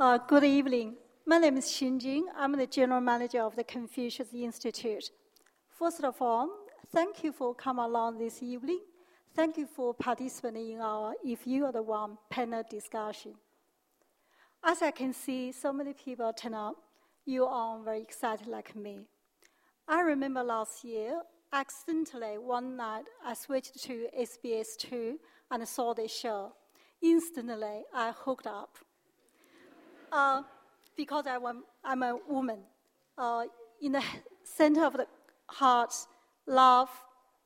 Uh, good evening. My name is Xin Jing. I'm the general manager of the Confucius Institute. First of all, thank you for coming along this evening. Thank you for participating in our If You Are the One panel discussion. As I can see, so many people turn up. You are very excited like me. I remember last year, accidentally one night I switched to SBS 2 and saw the show. Instantly, I hooked up. Uh, because I am a woman. Uh, in the center of the heart, love,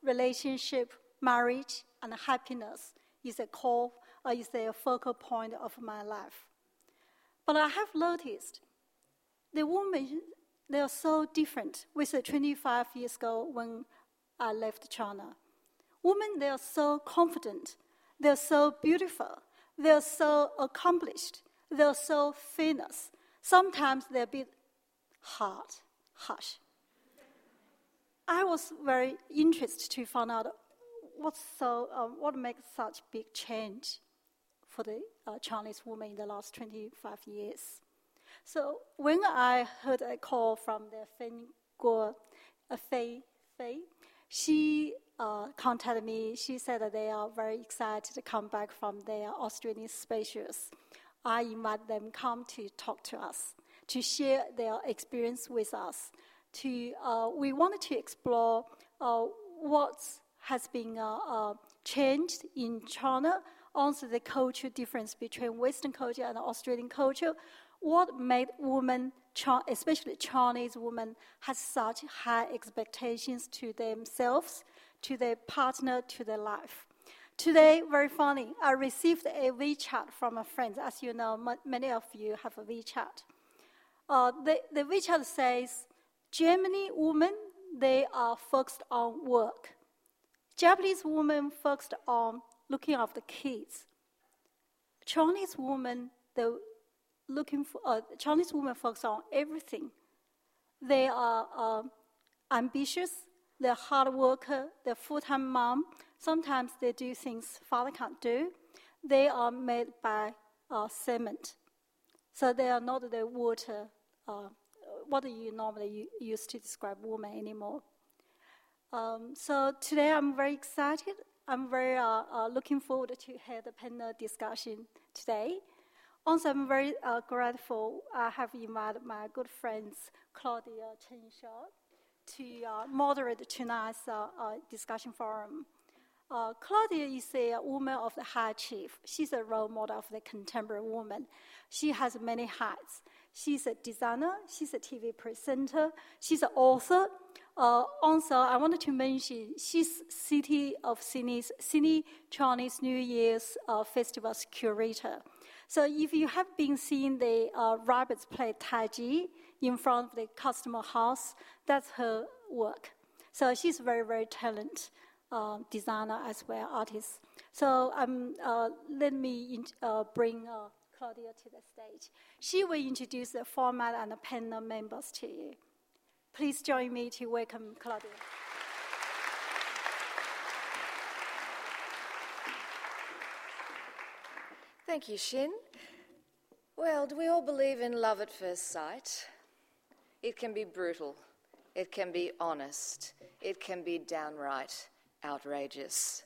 relationship, marriage, and happiness is a core, uh, is a focal point of my life. But I have noticed the women, they are so different with the 25 years ago when I left China. Women, they are so confident, they're so beautiful, they're so accomplished, they're so famous. Sometimes they're a bit hard, harsh. I was very interested to find out what's so, um, what makes such big change for the uh, Chinese woman in the last 25 years. So when I heard a call from the Feng Guo, uh, Fei Fei, she uh, contacted me. She said that they are very excited to come back from their Australian specials. I invite them come to talk to us, to share their experience with us. To uh, we wanted to explore uh, what has been uh, uh, changed in China, also the cultural difference between Western culture and Australian culture. What made women, especially Chinese women, have such high expectations to themselves to their partner, to their life. Today, very funny, I received a WeChat from a friend. As you know, many of you have a WeChat. Uh, the, the WeChat says, Germany women, they are focused on work. Japanese women focused on looking after kids. Chinese women, they looking for, uh, Chinese women focus on everything. They are uh, ambitious, they're hard worker, they're full-time mom. Sometimes they do things father can't do. They are made by uh, cement. So they are not the water, uh, what you normally use to describe woman anymore. Um, so today I'm very excited. I'm very uh, uh, looking forward to have the panel discussion today. Also, I'm very uh, grateful I have invited my good friends Claudia Chan Shaw to uh, moderate tonight's uh, uh, discussion forum. Uh, Claudia is a woman of the high chief. She's a role model of the contemporary woman. She has many hats. She's a designer, she's a TV presenter, she's an author. Uh, also, I wanted to mention she's City of Sydney's Sydney Chinese New Year's uh, Festival's curator. So if you have been seeing the uh, rabbits play Tai Chi in front of the Customs House, that's her work. So she's very, very talented uh, designer as well, artist. So um, uh, let me in, uh, bring uh, Claudia to the stage. She will introduce the format and the panel members to you. Please join me to welcome Claudia. Thank you, Xin. Well, do we all believe in love at first sight? It can be brutal, it can be honest, it can be downright outrageous.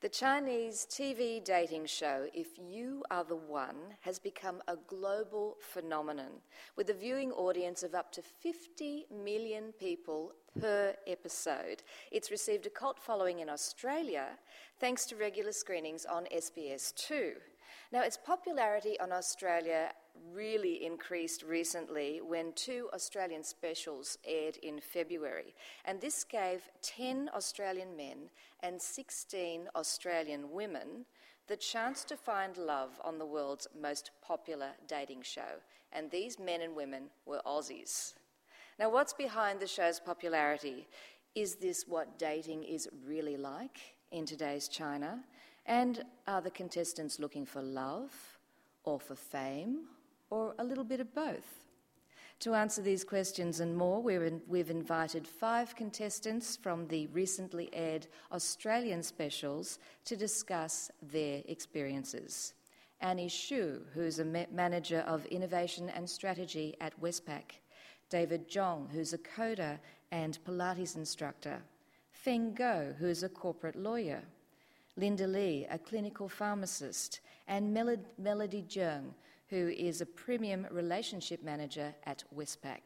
The Chinese TV dating show, If You Are the One, has become a global phenomenon with a viewing audience of up to 50 million people per episode. It's received a cult following in Australia thanks to regular screenings on SBS 2. Now, its popularity on Australia really increased recently when two Australian specials aired in February, and this gave 10 Australian men and 16 Australian women the chance to find love on the world's most popular dating show, and these men and women were Aussies. Now, what's behind the show's popularity? Is this what dating is really like in today's China? And are the contestants looking for love or for fame or a little bit of both? To answer these questions and more, in, we've invited five contestants from the recently aired Australian specials to discuss their experiences. Annie Shu, who's a ma- manager of innovation and strategy at Westpac, David Zhang, who's a coder and Pilates instructor, Feng Guo, who's a corporate lawyer, Linda Li, a clinical pharmacist, and Melody Jung, who is a premium relationship manager at Westpac.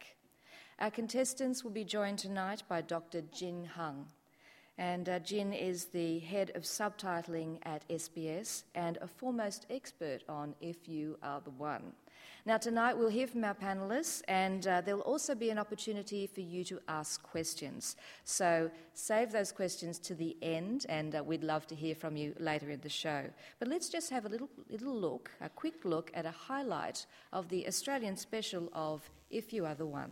Our contestants will be joined tonight by Dr. Jing Han. And uh, Jing is the head of subtitling at SBS and a foremost expert on If You Are the One. Now, tonight we'll hear from our panelists, and uh, there'll also be an opportunity for you to ask questions. So, save those questions to the end, and uh, we'd love to hear from you later in the show. But let's just have a little, little look, a quick look at a highlight of the Australian special of If You Are the One.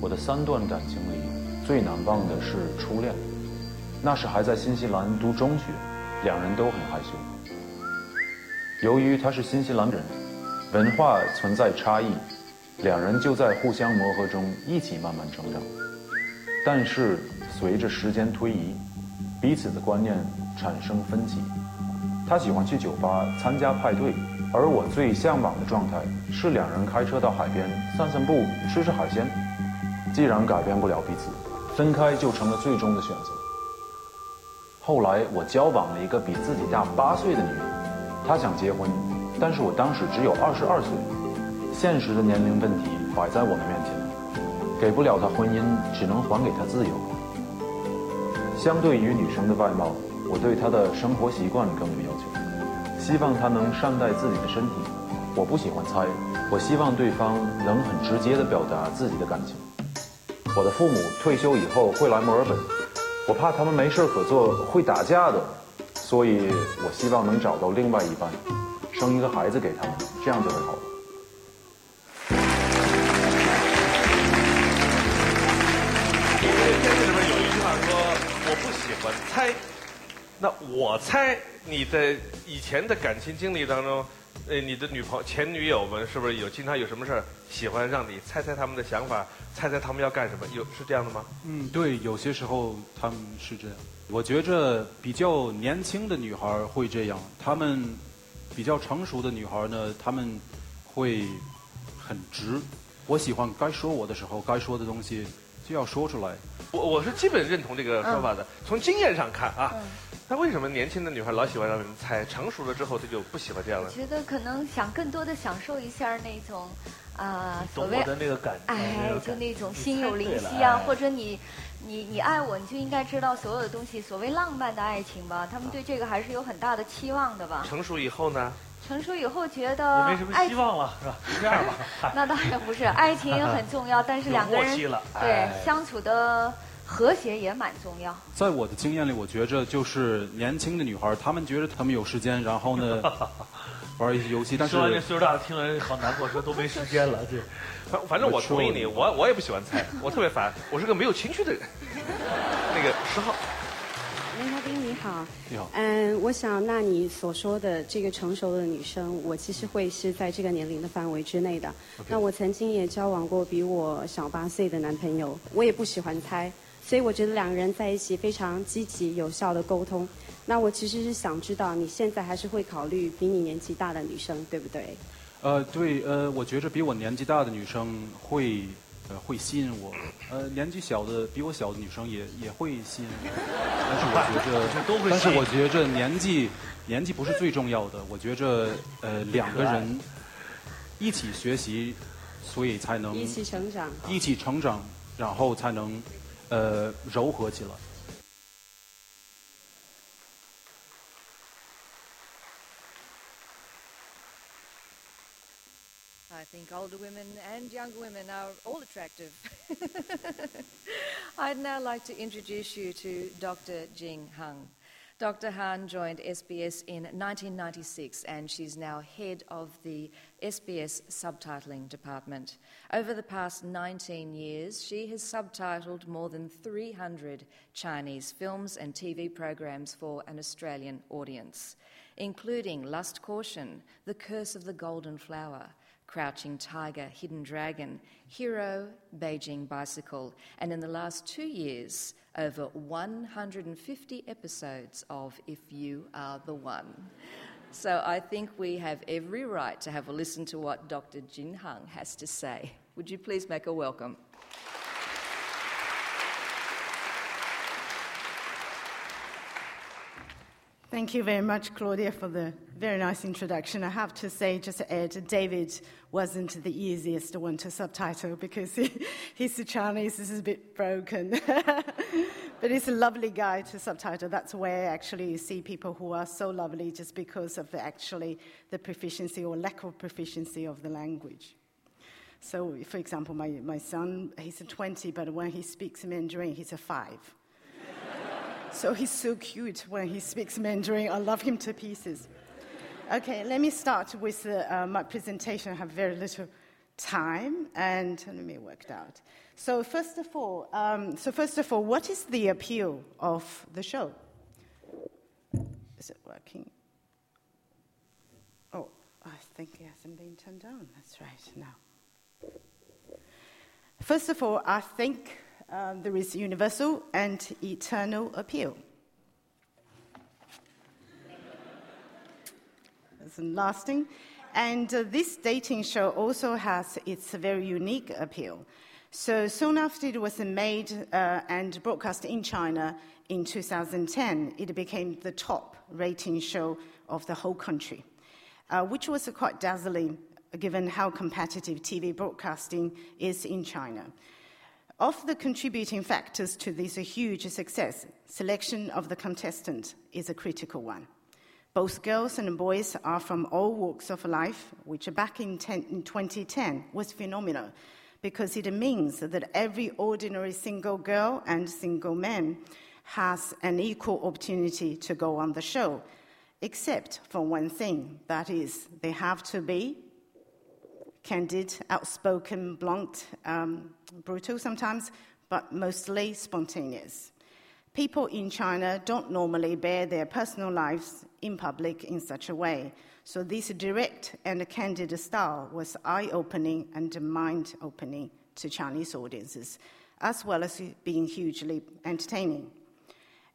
我的三段感情里，最难忘的是初恋。那时还在新西兰读中学，两人都很害羞。由于他是新西兰人，文化存在差异，两人就在互相磨合中一起慢慢成长。但是随着时间推移，彼此的观念产生分歧。他喜欢去酒吧参加派对，而我最向往的状态是两人开车到海边散散步，吃吃海鲜。既然改变不了彼此，分开就成了最终的选择。后来我交往了一个比自己大八岁的女人，她想结婚，但是我当时只有二十二岁，现实的年龄问题摆在我们面前，给不了她婚姻，只能还给她自由。相对于女生的外貌，我对她的生活习惯更有要求，希望他能善待自己的身体。我不喜欢猜，我希望对方能很直接地表达自己的感情。我的父母退休以后会来墨尔本，我怕他们没事可做会打架的，所以我希望能找到另外一半，生一个孩子给他们，这样就会好了。这里面有一句话说：“我不喜欢猜。”那我猜你在以前的感情经历当中。呃，你的女朋友、前女友们是不是有经常有什么事儿，喜欢让你猜猜他们的想法，猜猜他们要干什么？有是这样的吗？嗯，对，有些时候他们是这样。我觉着比较年轻的女孩会这样，她们比较成熟的女孩呢，她们会很直。我喜欢该说我的时候，该说的东西就要说出来。我我是基本认同这个说法的。从经验上看啊。那为什么年轻的女孩老喜欢让人猜？成熟了之后，她就不喜欢这样了。我觉得可能想更多的享受一下那种，啊，所谓的那个感，哎，就那种心有灵犀啊，或者你，你你爱我，你就应该知道所有的东西。所谓浪漫的爱情吧，他们对这个还是有很大的期望的吧。成熟以后呢？成熟以后觉得没什么希望了，是吧？就 这样吧。那当然不是，爱情也很重要，但是两个人 对相处的。和谐也蛮重要。在我的经验里，我觉着就是年轻的女孩，她们觉得她们有时间，然后呢 玩一些游戏。但是说岁数大的听了好难过，说都没时间了。这，反反正我同意你，我我也不喜欢猜，我特别烦，我是个没有情趣的人。那个十号，林嘉宾你好，你好。嗯，我想那你所说的这个成熟的女生，我其实会是在这个年龄的范围之内的。那我曾经也交往过比我小八岁的男朋友，我也不喜欢猜。所以我觉得两个人在一起非常积极有效的沟通。那我其实是想知道，你现在还是会考虑比你年纪大的女生，对不对？呃，对，呃，我觉着比我年纪大的女生会，呃，会吸引我。呃，年纪小的比我小的女生也也会吸引我。但是我觉着，但是我觉着年纪年纪不是最重要的。我觉着，呃，两个人一起学习，所以才能一起成长，一起成长，然后才能。呃柔和起来。I think older women and younger women are all attractive. I'd now like to introduce you to Dr. Jing Han. Dr. Han joined SBS in 1996 and she's now head of the SBS subtitling department. Over the past 19 years, she has subtitled more than 300 Chinese films and TV programs for an Australian audience, including Lust Caution, The Curse of the Golden Flower, Crouching Tiger, Hidden Dragon, Hero, Beijing Bicycle, and in the last two years, over 150 episodes of If You Are the One. So I think we have every right to have a listen to what Dr. Jing Han has to say. Would you please make a welcome? Thank you very much, Claudia, for the very nice introduction. I have to say, just to add, David wasn't the easiest one to subtitle because he, his Chinese is a bit broken. but he's a lovely guy to subtitle. That's where actually you see people who are so lovely just because of the, actually the proficiency or lack of proficiency of the language. So, for example, my, my son, he's a 20, but when he speaks Mandarin, he's a 5. So he's so cute when he speaks Mandarin. I love him to pieces. Okay, let me start with uh, my presentation. I have very little time, and let me work it out. So first of all, um, so first of all, what is the appeal of the show? Is it working? Oh, I think it hasn't been turned on. That's right. Now, first of all, I think um, there is universal and eternal appeal. It's lasting. And uh, this dating show also has its very unique appeal. So soon after it was made uh, and broadcast in China in 2010, it became the top rating show of the whole country, uh, which was quite dazzling given how competitive TV broadcasting is in China. Of the contributing factors to this huge success, selection of the contestant is a critical one. Both girls and boys are from all walks of life, which back in, 10, in 2010 was phenomenal because it means that every ordinary single girl and single man has an equal opportunity to go on the show, except for one thing that is, they have to be candid, outspoken, blunt, um, brutal sometimes, but mostly spontaneous. People in China don't normally bear their personal lives in public in such a way. So, this direct and candid style was eye opening and mind opening to Chinese audiences, as well as being hugely entertaining.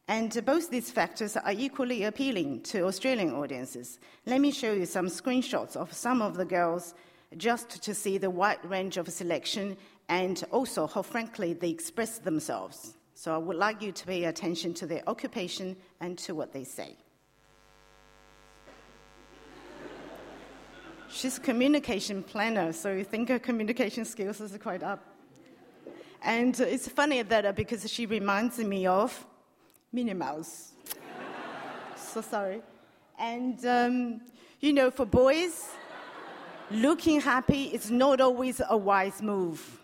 And both these factors are equally appealing to Australian audiences. Let me show you some screenshots of some of the girls just to see the wide range of selection and also how frankly they express themselves. So I would like you to pay attention to their occupation and to what they say. She's a communication planner, so you think her communication skills is quite up. And it's funny that uh, because she reminds me of Minnie Mouse. so sorry. And, um, you know, for boys, looking happy is not always a wise move.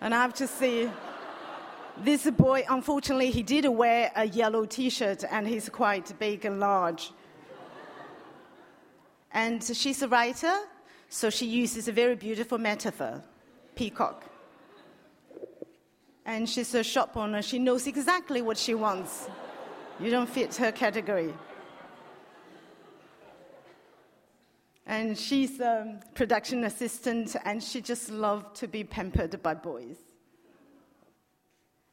And I have to say, this boy, unfortunately, he did wear a yellow t shirt and he's quite big and large. And she's a writer, so she uses a very beautiful metaphor peacock. And she's a shop owner, she knows exactly what she wants. You don't fit her category. And she's a production assistant, and she just loved to be pampered by boys.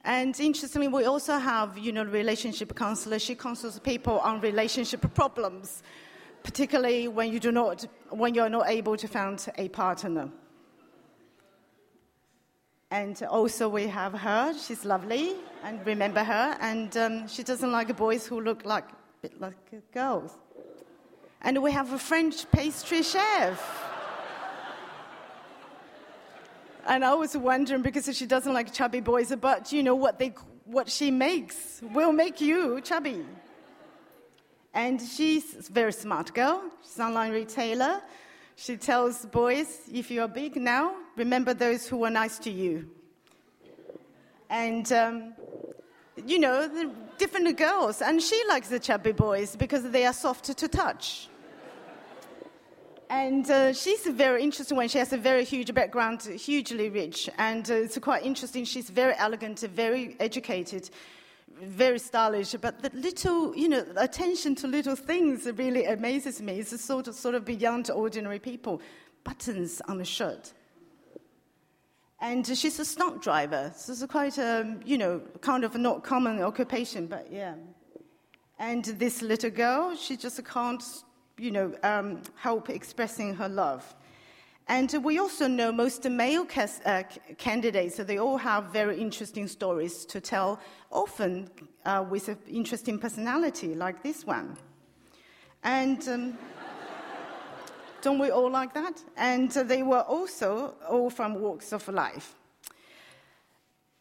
And interestingly, we also have, you know, relationship counselor. She counsels people on relationship problems, particularly when you do not, when you're not able to find a partner. And also we have her. She's lovely, and remember her. And um, she doesn't like boys who look like bit like girls. And we have a French pastry chef. and I was wondering because she doesn't like chubby boys, but you know what they what she makes will make you chubby. And she's a very smart girl. She's online retailer. She tells boys, if you are big now, remember those who were nice to you. And um, you know, different girls. And she likes the chubby boys because they are soft to touch. And uh, she's a very interesting one. She has a very huge background, hugely rich. And uh, it's quite interesting. She's very elegant, very educated, very stylish, but the little, you know, attention to little things really amazes me. It's sort of, sort of beyond ordinary people. Buttons on a shirt. And she's a stunt driver. So it's quite a, you know, kind of not common occupation, but yeah. And this little girl, she just can't, you know, um, help expressing her love. And we also know most male cas- uh, candidates, so they all have very interesting stories to tell, often uh, with an interesting personality, like this one. And um, don't we all like that? And they were also all from walks of life.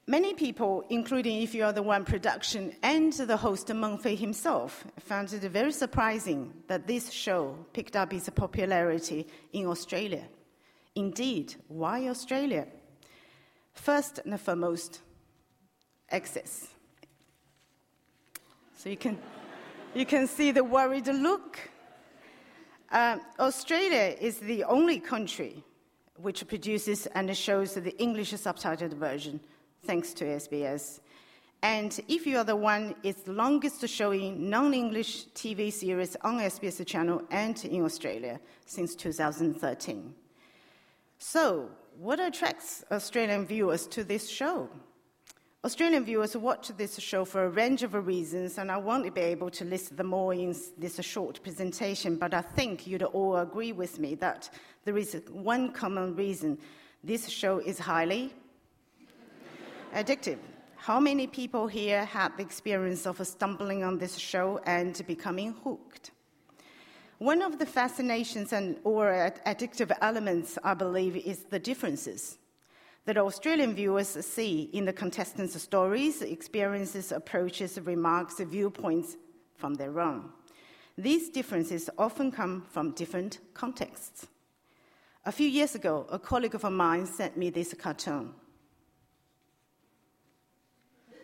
Many people, including If You Are the One production and the host Meng Fei himself, found it very surprising that this show picked up its popularity in Australia. Indeed, why Australia? First and foremost, access. So you can, you can see the worried look. Uh, Australia is the only country which produces and shows the English subtitled version thanks to SBS. And If You Are the One is the longest showing non English TV series on SBS channel and in Australia since 2013. So, what attracts Australian viewers to this show? Australian viewers watch this show for a range of reasons, and I won't be able to list them all in this short presentation, but I think you'd all agree with me that there is one common reason this show is highly addictive. How many people here had the experience of stumbling on this show and becoming hooked? One of the fascinations and or addictive elements, I believe, is the differences that Australian viewers see in the contestants' stories, experiences, approaches, remarks, viewpoints from their own. These differences often come from different contexts. A few years ago, a colleague of mine sent me this cartoon.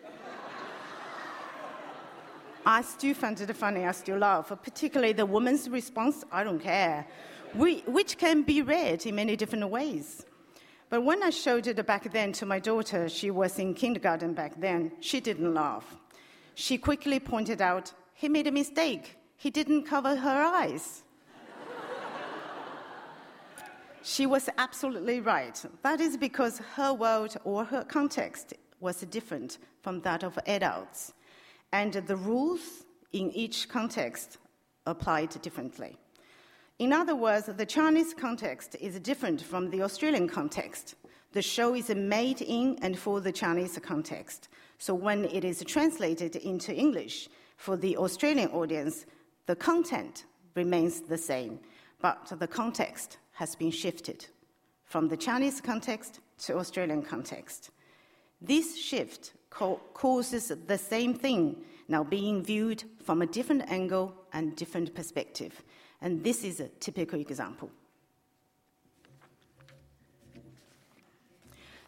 I still find it funny, I still laugh, particularly the woman's response, I don't care, which can be read in many different ways. But when I showed it back then to my daughter, she was in kindergarten back then, she didn't laugh. She quickly pointed out, he made a mistake. He didn't cover her eyes. she was absolutely right. That is because her world or her context was different from that of adults and the rules in each context applied differently. In other words, the Chinese context is different from the Australian context. The show is made in and for the Chinese context. So when it is translated into English for the Australian audience, the content remains the same, but the context has been shifted from the Chinese context to Australian context. This shift causes the same thing now being viewed from a different angle and different perspective. And this is a typical example.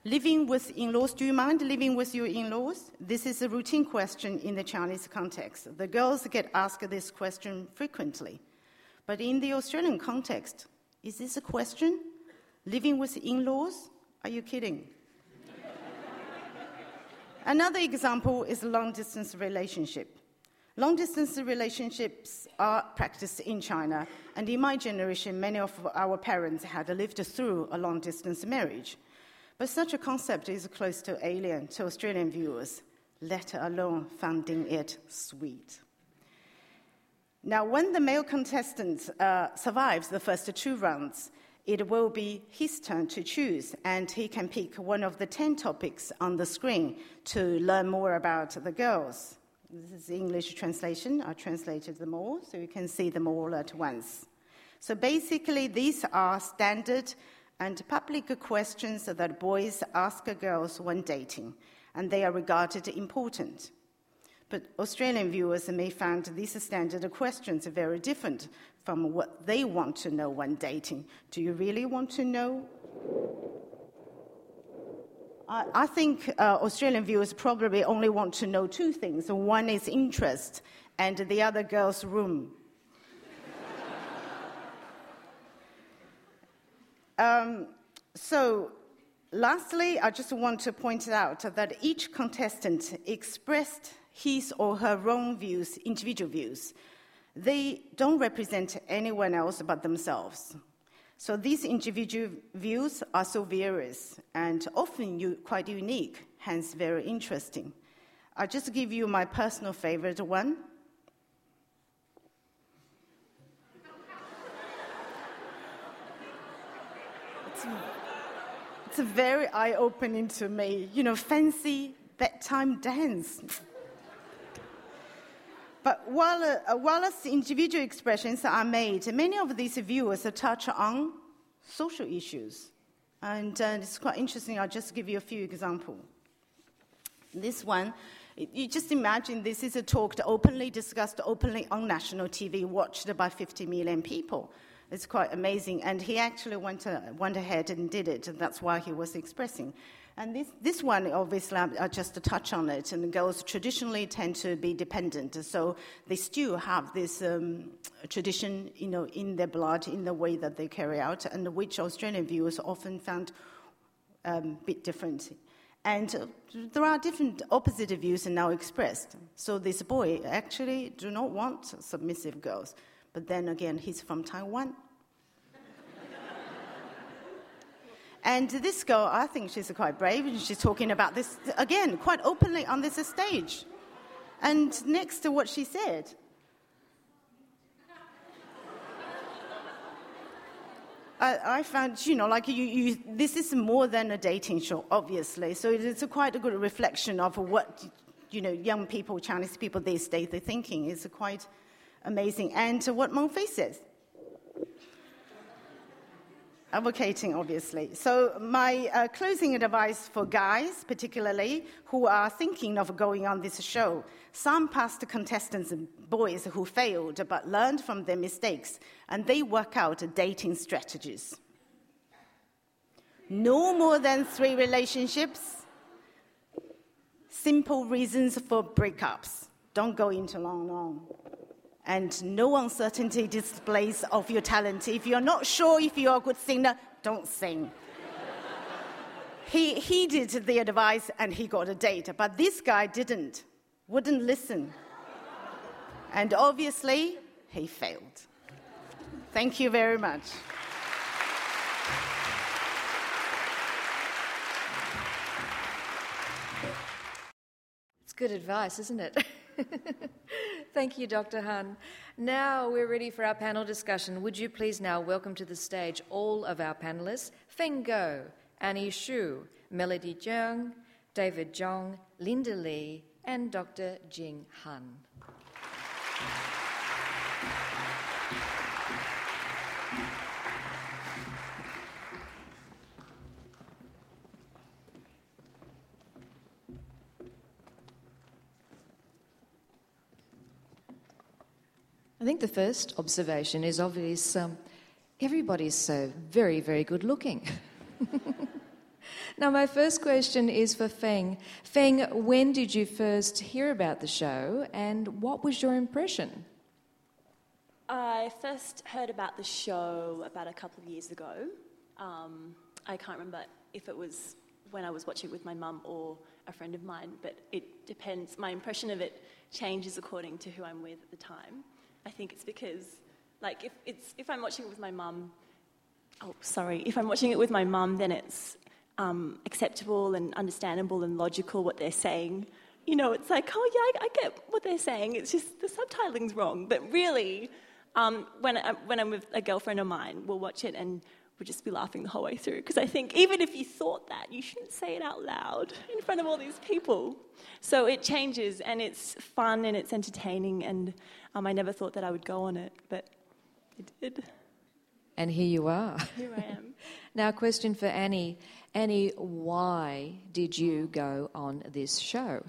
Living with in laws, do you mind living with your in laws? This is a routine question in the Chinese context. The girls get asked this question frequently. But in the Australian context, is this a question? Living with in laws? Are you kidding? Another example is a long distance relationship. Long distance relationships are practiced in China, and in my generation, many of our parents had lived through a long distance marriage. But such a concept is close to alien to Australian viewers, let alone finding it sweet. Now, when the male contestant uh, survives the first two rounds, it will be his turn to choose, and he can pick one of the 10 topics on the screen to learn more about the girls. This is the English translation. I translated them all, so you can see them all at once. So basically, these are standard and public questions that boys ask girls when dating, and they are regarded important. But Australian viewers may find these standard questions very different from what they want to know when dating. Do you really want to know? I, think uh, Australian viewers probably only want to know two things. One is interest, and the other girl's room. um, so, lastly, I just want to point out that each contestant expressed his or her own views, individual views. They don't represent anyone else but themselves. So these individual views are so various and often quite unique, hence very interesting. I'll just give you my personal favorite one. it's, it's very eye opening to me. You know, fancy bedtime dance. But while, uh, while individual expressions are made, many of these views touch on social issues. And uh, it's quite interesting. I'll just give you a few examples. This one, you just imagine this is a talk openly discussed openly on national TV, watched by 50 million people. It's quite amazing. And he actually went, uh, went ahead and did it, and that's why he was expressing. And this, this one, obviously, I just to touch on it. And girls traditionally tend to be dependent, so they still have this um, tradition, you know, in their blood, in the way that they carry out, and which Australian viewers often found um, a bit different. And uh, there are different opposite views now expressed. So this boy actually do not want submissive girls, but then again, he's from Taiwan. And this girl, I think she's quite brave, and she's talking about this again quite openly on this stage. And next to what she said, I, I, found, you know, like you, you, this is more than a dating show, obviously. So it's a quite a good reflection of what, you know, young people, Chinese people these days, they're thinking. It's quite amazing. And what Meng Fei says advocating, obviously. So, my uh, closing advice for guys, particularly, who are thinking of going on this show some past contestants and boys who failed but learned from their mistakes, and they work out dating strategies. No more than three relationships, simple reasons for breakups. Don't go into long, long and no uncertainty displays of your talent. If you're not sure if you're a good singer, don't sing. he heeded the advice and he got a date, but this guy didn't, wouldn't listen. And obviously, he failed. Thank you very much. It's good advice, isn't it? Thank you, Dr. Han. Now we're ready for our panel discussion. Would you please now welcome to the stage all of our panelists Feng Guo, Annie Shu, Melody Jiang, David Zhang, Linda Li, and Dr. Jing Han. I think the first observation is obvious. Um, everybody's so very, very good looking. now, my first question is for Feng. Feng, when did you first hear about the show and what was your impression? I first heard about the show about a couple of years ago. Um, I can't remember if it was when I was watching it with my mum or a friend of mine, but it depends. My impression of it changes according to who I'm with at the time. I think it's because, like, if, it's, if I'm watching it with my mum, oh, sorry, if I'm watching it with my mum, then it's um, acceptable and understandable and logical what they're saying. You know, it's like, oh, yeah, I, I get what they're saying. It's just the subtitling's wrong. But really, um, when, I, when I'm with a girlfriend of mine, we'll watch it and we'll just be laughing the whole way through. Because I think even if you thought that, you shouldn't say it out loud in front of all these people. So it changes and it's fun and it's entertaining and um, I never thought that I would go on it, but it did. And here you are. Here I am. now, question for Annie. Annie, why did you go on this show?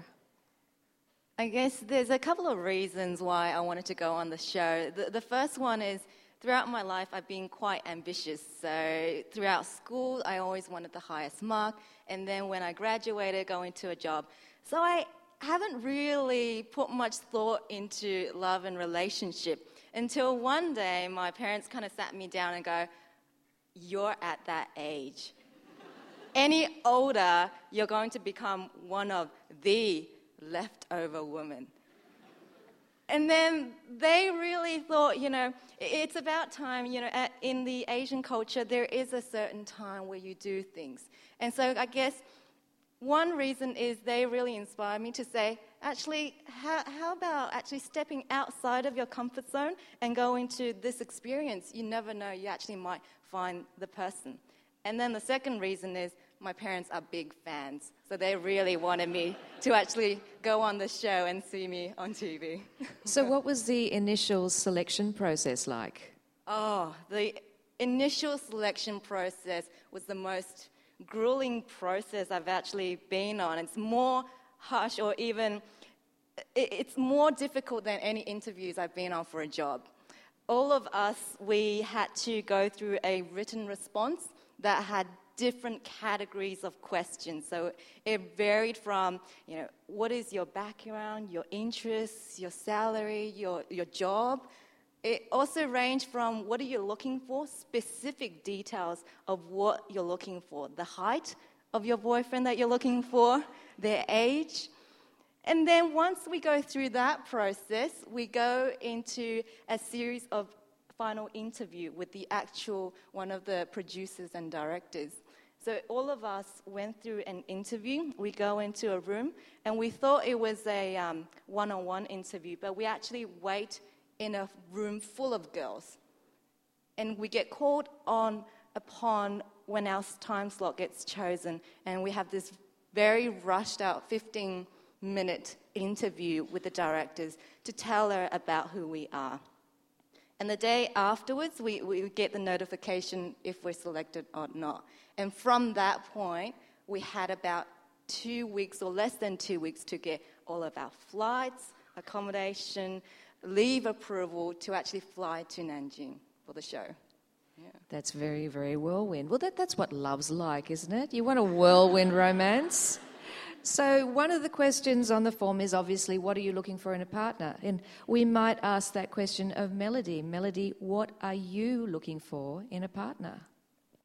I guess there's a couple of reasons why I wanted to go on the show. The, the first one is throughout my life, I've been quite ambitious. So, throughout school, I always wanted the highest mark. And then when I graduated, going to a job. So, I haven't really put much thought into love and relationship until one day my parents kind of sat me down and go, You're at that age. Any older, you're going to become one of the leftover woman. And then they really thought, you know, it's about time, you know, in the Asian culture, there is a certain time where you do things. And so I guess one reason is they really inspired me to say, actually, how, how, about actually stepping outside of your comfort zone and go into this experience? You never know, you actually might find the person. And then the second reason is my parents are big fans, so they really wanted me to actually go on the show and see me on TV. so, what was the initial selection process like? Oh, the initial selection process was the most grueling process I've actually been on. It's more harsh or even it's more difficult than any interviews I've been on for a job. All of us, we had to go through a written response that had different categories of questions. So it varied from, you know, what is your background, your interests, your salary, your, your job, it also ranged from what are you looking for, specific details of what you're looking for, the height of your boyfriend that you're looking for, their age. And then once we go through that process, we go into a series of final interview with the actual one of the producers and directors. So all of us went through an interview. We go into a room, and we thought it was a um, one-on-one interview, but we actually wait in a room full of girls. And we get called on upon when our time slot gets chosen, and we have this very rushed out 15 minute interview with the directors to tell her about who we are. And the day afterwards, we, we get the notification if we're selected or not. And from that point, we had about two weeks or less than two weeks to get all of our flights, accommodation, leave approval to actually fly to Nanjing for the show. Yeah. That's very, very whirlwind. Well, that, that's what love's like, isn't it? You want a whirlwind romance? So, one of the questions on the form is obviously, what are you looking for in a partner? And we might ask that question of Melody. Melody, what are you looking for in a partner?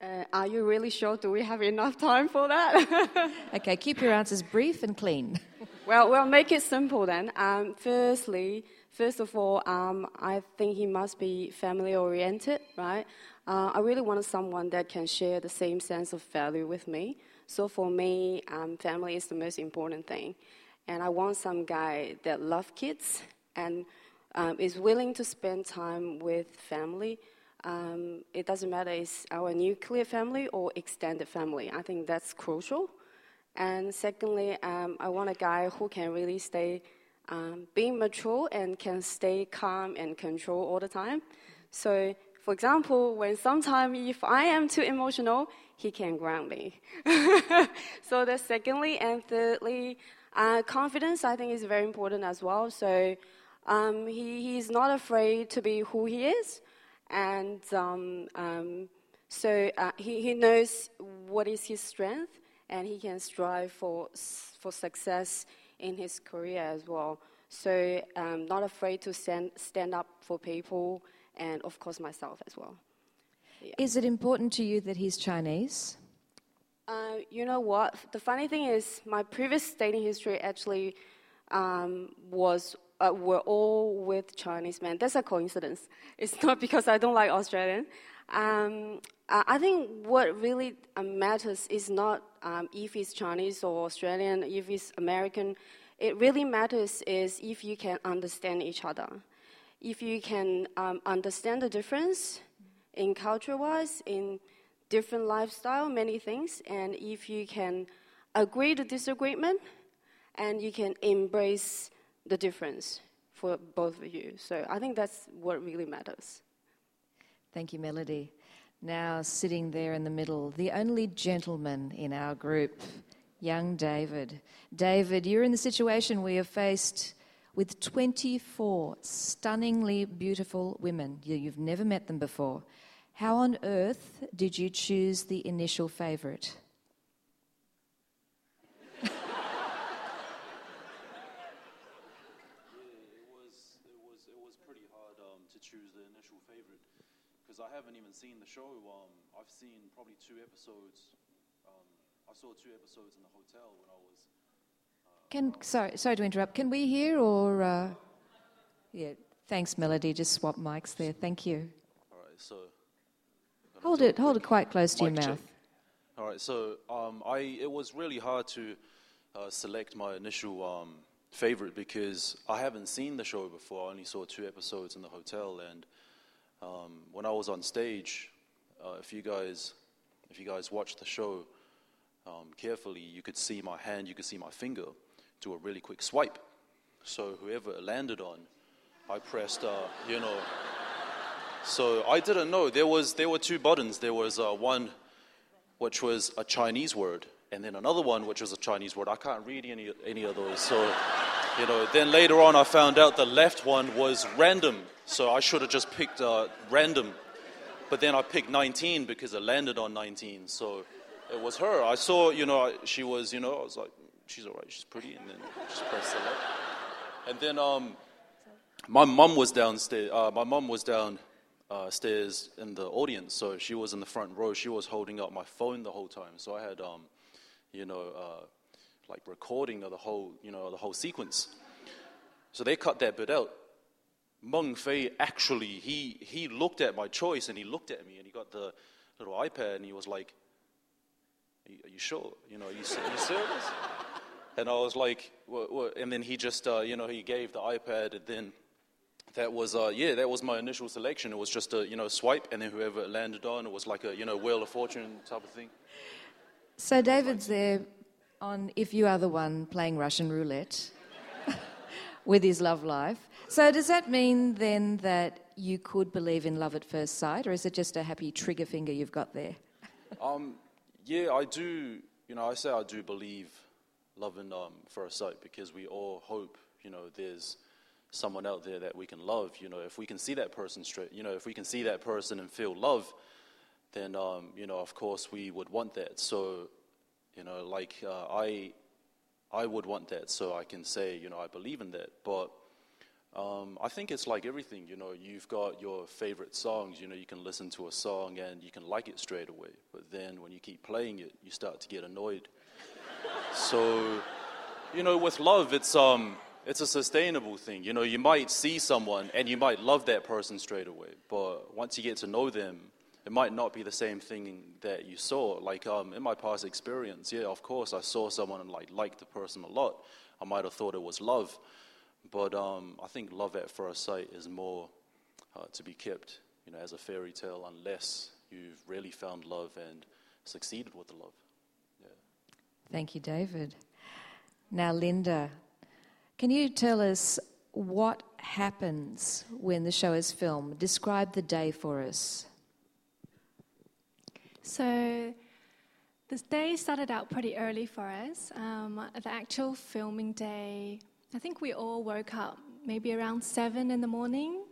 Uh, are you really sure? Do we have enough time for that? okay, keep your answers brief and clean. well, we'll make it simple then. Um, firstly, First of all, um, I think he must be family oriented, right? Uh, I really want someone that can share the same sense of value with me. So for me, um, family is the most important thing. And I want some guy that loves kids and um, is willing to spend time with family. Um, it doesn't matter it's our nuclear family or extended family. I think that's crucial. And secondly, um, I want a guy who can really stay um, being mature and can stay calm and control all the time. So, for example, when sometimes if I am too emotional, he can ground me. so that's secondly, and thirdly, uh, confidence I think is very important as well. So um, he, he's not afraid to be who he is, and um, um, so uh, he, he knows what is his strength, and he can strive for for success in his career as well. So um, not afraid to stand, stand up for people and, of course, myself as well. Yeah. Is it important to you that he's Chinese? Uh, you know what? The funny thing is, my previous dating history actually um, was uh, were all with Chinese men. That's a coincidence. It's not because I don't like Australian. Um, I think what really um, matters is not um, if he's Chinese or Australian, if he's American. It really matters is if you can understand each other, if you can um, understand the difference in culture-wise, in different lifestyle, many things, and if you can agree to disagreement, and you can embrace the difference for both of you. So I think that's what really matters. Thank you, Melody. Now, sitting there in the middle, the only gentleman in our group, young David. David, you're in the situation we you're faced with 24 stunningly beautiful women. You've never met them before. How on earth did you choose the initial favorite? because I haven't even seen the show. Um, I've seen probably two episodes. Um, I saw two episodes in the hotel when I was. Uh, Can sorry, sorry to interrupt. Can we hear or? Uh, yeah, thanks, Melody. Just swap mics there. Thank you. All right, so hold it, hold it quite close to your mouth. check. All right, so um, I it was really hard to uh, select my initial um, favorite because I haven't seen the show before. I only saw two episodes in the hotel, and um, when I was on stage, uh, if you guys if you guys watched the show um, carefully, you could see my hand, you could see my finger do a really quick swipe. So whoever it landed on, I pressed, uh, you know. So I didn't know there was there were two buttons. There was uh, one which was a Chinese word, and then another one which was a Chinese word. I can't read any any of those. So you know. Then later on, I found out the left one was random. So I should have just picked uh, random. But then I picked 19 because it landed on 19. So it was her. I saw, you know, she was, you know, I was like, she's all right, she's pretty, and then just press select. And then um, my mum was downstairs. Uh, my mum was down uh, stairs in the audience, so she was in the front row. She was holding up my phone the whole time, so I had, um, you know, uh, like recording of the whole, you know, the whole sequence. So they cut that bit out. Meng Fei actually, he he looked at my choice and he looked at me and he got the little iPad and he was like, "Are you, sure? You know, are you, are you serious?" And I was like, what, what? and then he just, uh, you know, he gave the iPad, and then that was, uh, yeah, that was my initial selection. It was just a, you know, swipe, and then whoever landed on, it was like a, you know, Wheel of Fortune type of thing. So David's there on If You Are the One playing Russian roulette with his love life. So does that mean then that you could believe in love at first sight, or is it just a happy trigger finger you've got there? Um, yeah, I do. You know, I say I do believe love in um, first sight because we all hope. You know, there's someone out there that we can love. You know, if we can see that person straight. You know, if we can see that person and feel love, then um, you know, of course, we would want that. So, you know, like uh, I, I would want that. So I can say, you know, I believe in that. But um, I think it's like everything, you know, you've got your favorite songs, you know, you can listen to a song and you can like it straight away. But then when you keep playing it, you start to get annoyed. so, you know, with love, it's, um, it's a sustainable thing. You know, you might see someone and you might love that person straight away. But once you get to know them, it might not be the same thing that you saw. Like um, in my past experience, yeah, of course, I saw someone and like liked the person a lot. I might have thought it was love. But um, I think love at first sight is more uh, to be kept, you know, as a fairy tale, unless you've really found love and succeeded with the love. Thank you, David. Now, Linda, can you tell us what happens when the show is filmed? Describe the day for us. So this day started out pretty early for us. Um, the actual filming day, I think we all woke up maybe around seven in the morning,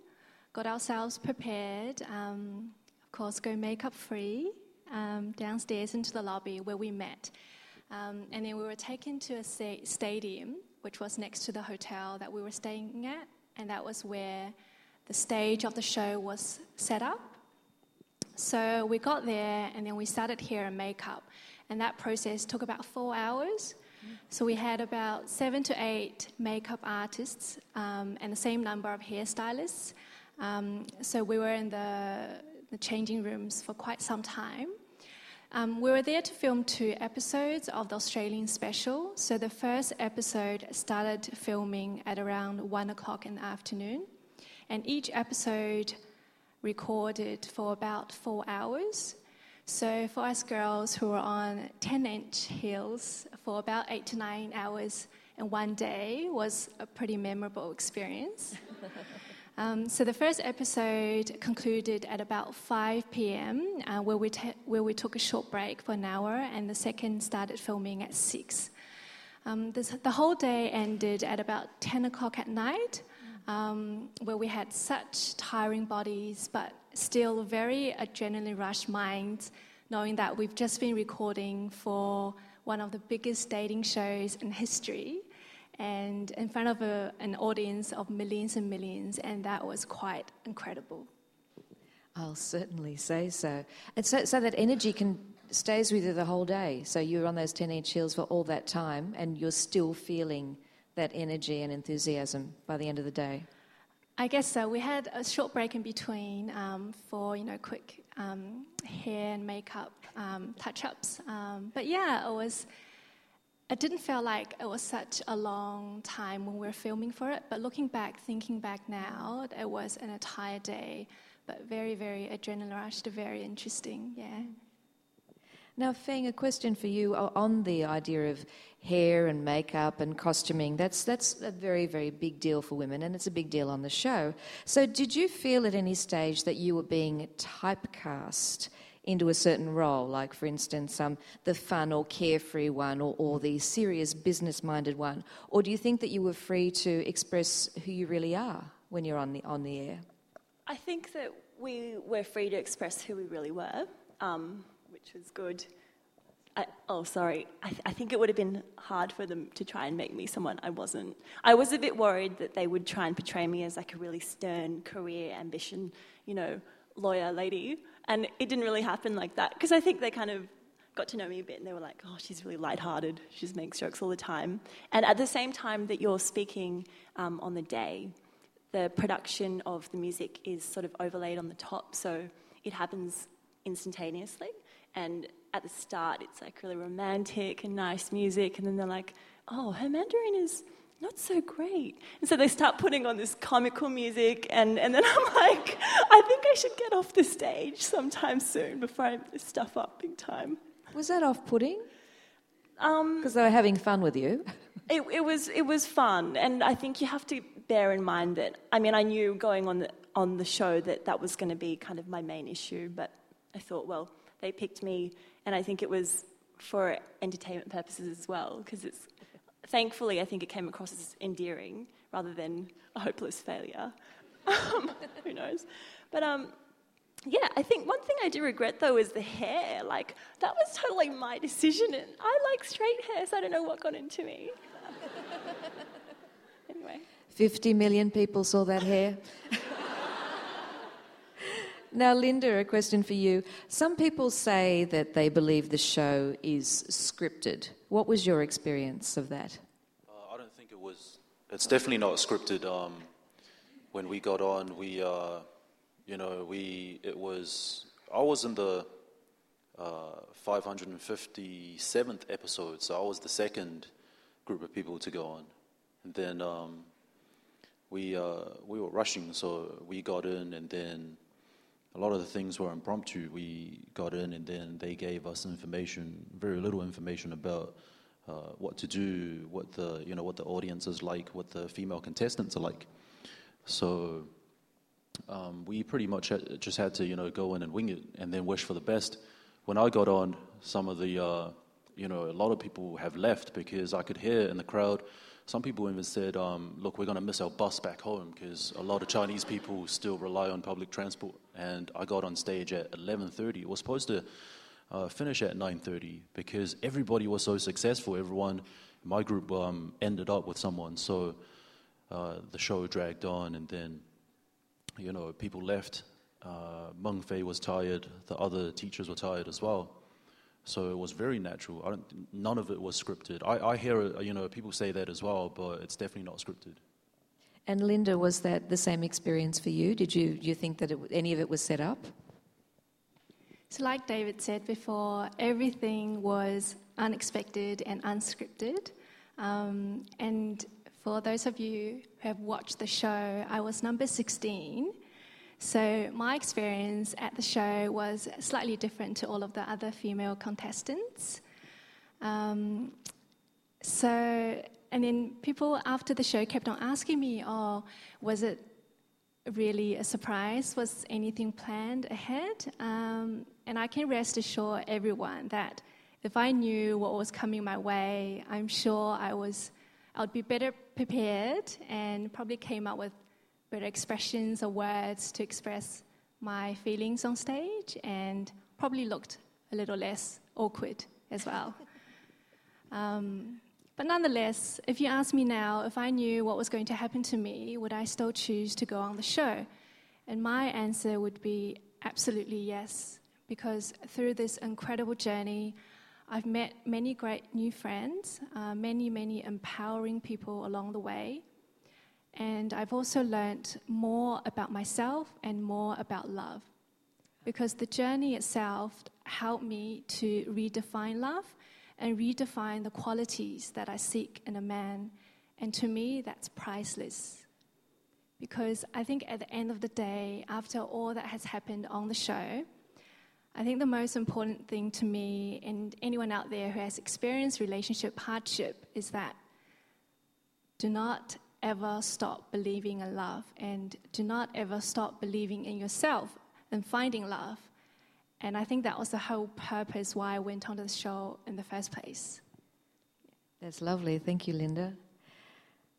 got ourselves prepared. Um, of course, go makeup free um, downstairs into the lobby where we met. Um, and then we were taken to a sta- stadium, which was next to the hotel that we were staying at, and that was where the stage of the show was set up. So we got there, and then we started hair and makeup, and that process took about four hours. So we had about seven to eight makeup artists um, and the same number of hairstylists. Um, so we were in the, the changing rooms for quite some time. Um, we were there to film two episodes of the Australian special. So the first episode started filming at around one o'clock in the afternoon, and each episode recorded for about four hours. So for us girls who were on 10 inch heels for about eight to nine hours in one day was a pretty memorable experience. Um, so the first episode concluded at about 5 p.m., uh, where, we ta- where we took a short break for an hour, and the second started filming at 6. Um, this, the whole day ended at about 10 o'clock at night, um, where we had such tiring bodies, but still very adrenaline rush minds, knowing that we've just been recording for one of the biggest dating shows in history and in front of a, an audience of millions and millions, and that was quite incredible. I'll certainly say so. And so, so that energy can stays with you the whole day. So you're on those 10 inch heels for all that time and you're still feeling that energy and enthusiasm by the end of the day. I guess so. We had a short break in between um, for you know quick um, hair and makeup um, touch-ups. Um, but yeah, it was. It didn't feel like it was such a long time when we were filming for it. But looking back, thinking back now, it was an entire day. But very, very adrenaline rushed, very interesting. Yeah. Now, Feng, a question for you on the idea of hair and makeup and costuming. That's, that's a very, very big deal for women, and it's a big deal on the show. So, did you feel at any stage that you were being typecast into a certain role, like, for instance, um, the fun or carefree one or, or the serious business minded one? Or do you think that you were free to express who you really are when you're on the, on the air? I think that we were free to express who we really were. Um, which was good. I, oh, sorry. I, th- I, think it would have been hard for them to try and make me someone I wasn't. I was a bit worried that they would try and portray me as like a really stern career ambition, you know, lawyer lady. And it didn't really happen like that because I think they kind of got to know me a bit and they were like, oh, she's really lighthearted. She just makes jokes all the time. And at the same time that you're speaking um, on the day, the production of the music is sort of overlaid on the top. So it happens instantaneously. And at the start, it's like really romantic and nice music. And then they're like, oh, her Mandarin is not so great. And so they start putting on this comical music. And, and then I'm like, I think I should get off the stage sometime soon before I stuff up big time. Was that off putting? Because um, they were having fun with you. it, it, was, it was fun. And I think you have to bear in mind that, I mean, I knew going on the, on the show that that was going to be kind of my main issue. But I thought, well, they picked me, and I think it was for entertainment purposes as well, because it's thankfully I think it came across as endearing rather than a hopeless failure. Um, who knows? But um, yeah, I think one thing I do regret though is the hair. Like that was totally my decision, and I like straight hair, so I don't know what got into me. anyway. 50 million people saw that hair. Now, Linda, a question for you. Some people say that they believe the show is scripted. What was your experience of that? Uh, I don't think it was. It's definitely not scripted. Um, when we got on, we, uh, you know, we, it was, I was in the uh, 557th episode, so I was the second group of people to go on. And then um, we, uh, we were rushing, so we got in, and then a lot of the things were impromptu. We got in and then they gave us information, very little information about uh, what to do, what the you know what the audience is like, what the female contestants are like. So um, we pretty much just had to you know go in and wing it and then wish for the best. When I got on, some of the uh, you know a lot of people have left because I could hear in the crowd some people even said, um, look, we're going to miss our bus back home because a lot of Chinese people still rely on public transport. And I got on stage at 11.30. It was supposed to uh, finish at 9.30 because everybody was so successful. Everyone my group um, ended up with someone. So uh, the show dragged on and then, you know, people left. Uh, Meng Fei was tired. The other teachers were tired as well. So it was very natural. none of it was scripted. I, I hear, you know, people say that as well, but it's definitely not scripted. And Linda, was that the same experience for you? Did you, you think that it, any of it was set up? So, like David said before, everything was unexpected and unscripted. Um, and for those of you who have watched the show, I was number 16 so, my experience at the show was slightly different to all of the other female contestants. Um, so, and then people after the show kept on asking me, oh, was it really a surprise? Was anything planned ahead? Um, and I can rest assure everyone that if I knew what was coming my way, I'm sure I was, I would be better prepared and probably came up with better expressions or words to express my feelings on stage and probably looked a little less awkward as well. Um, but nonetheless, if you ask me now if I knew what was going to happen to me, would I still choose to go on the show? And my answer would be absolutely yes, because through this incredible journey, I've met many great new friends, uh, many, many empowering people along the way. And I've also learned more about myself and more about love. Because the journey itself helped me to redefine love and redefine the qualities that I seek in a man. And to me, that's priceless. Because I think at the end of the day, after all that has happened on the show, I think the most important thing to me and anyone out there who has experienced relationship hardship is that do not ever stop believing in love and do not ever stop believing in yourself and finding love. And I think that was the whole purpose why I went onto the show in the first place. That's lovely. Thank you, Linda.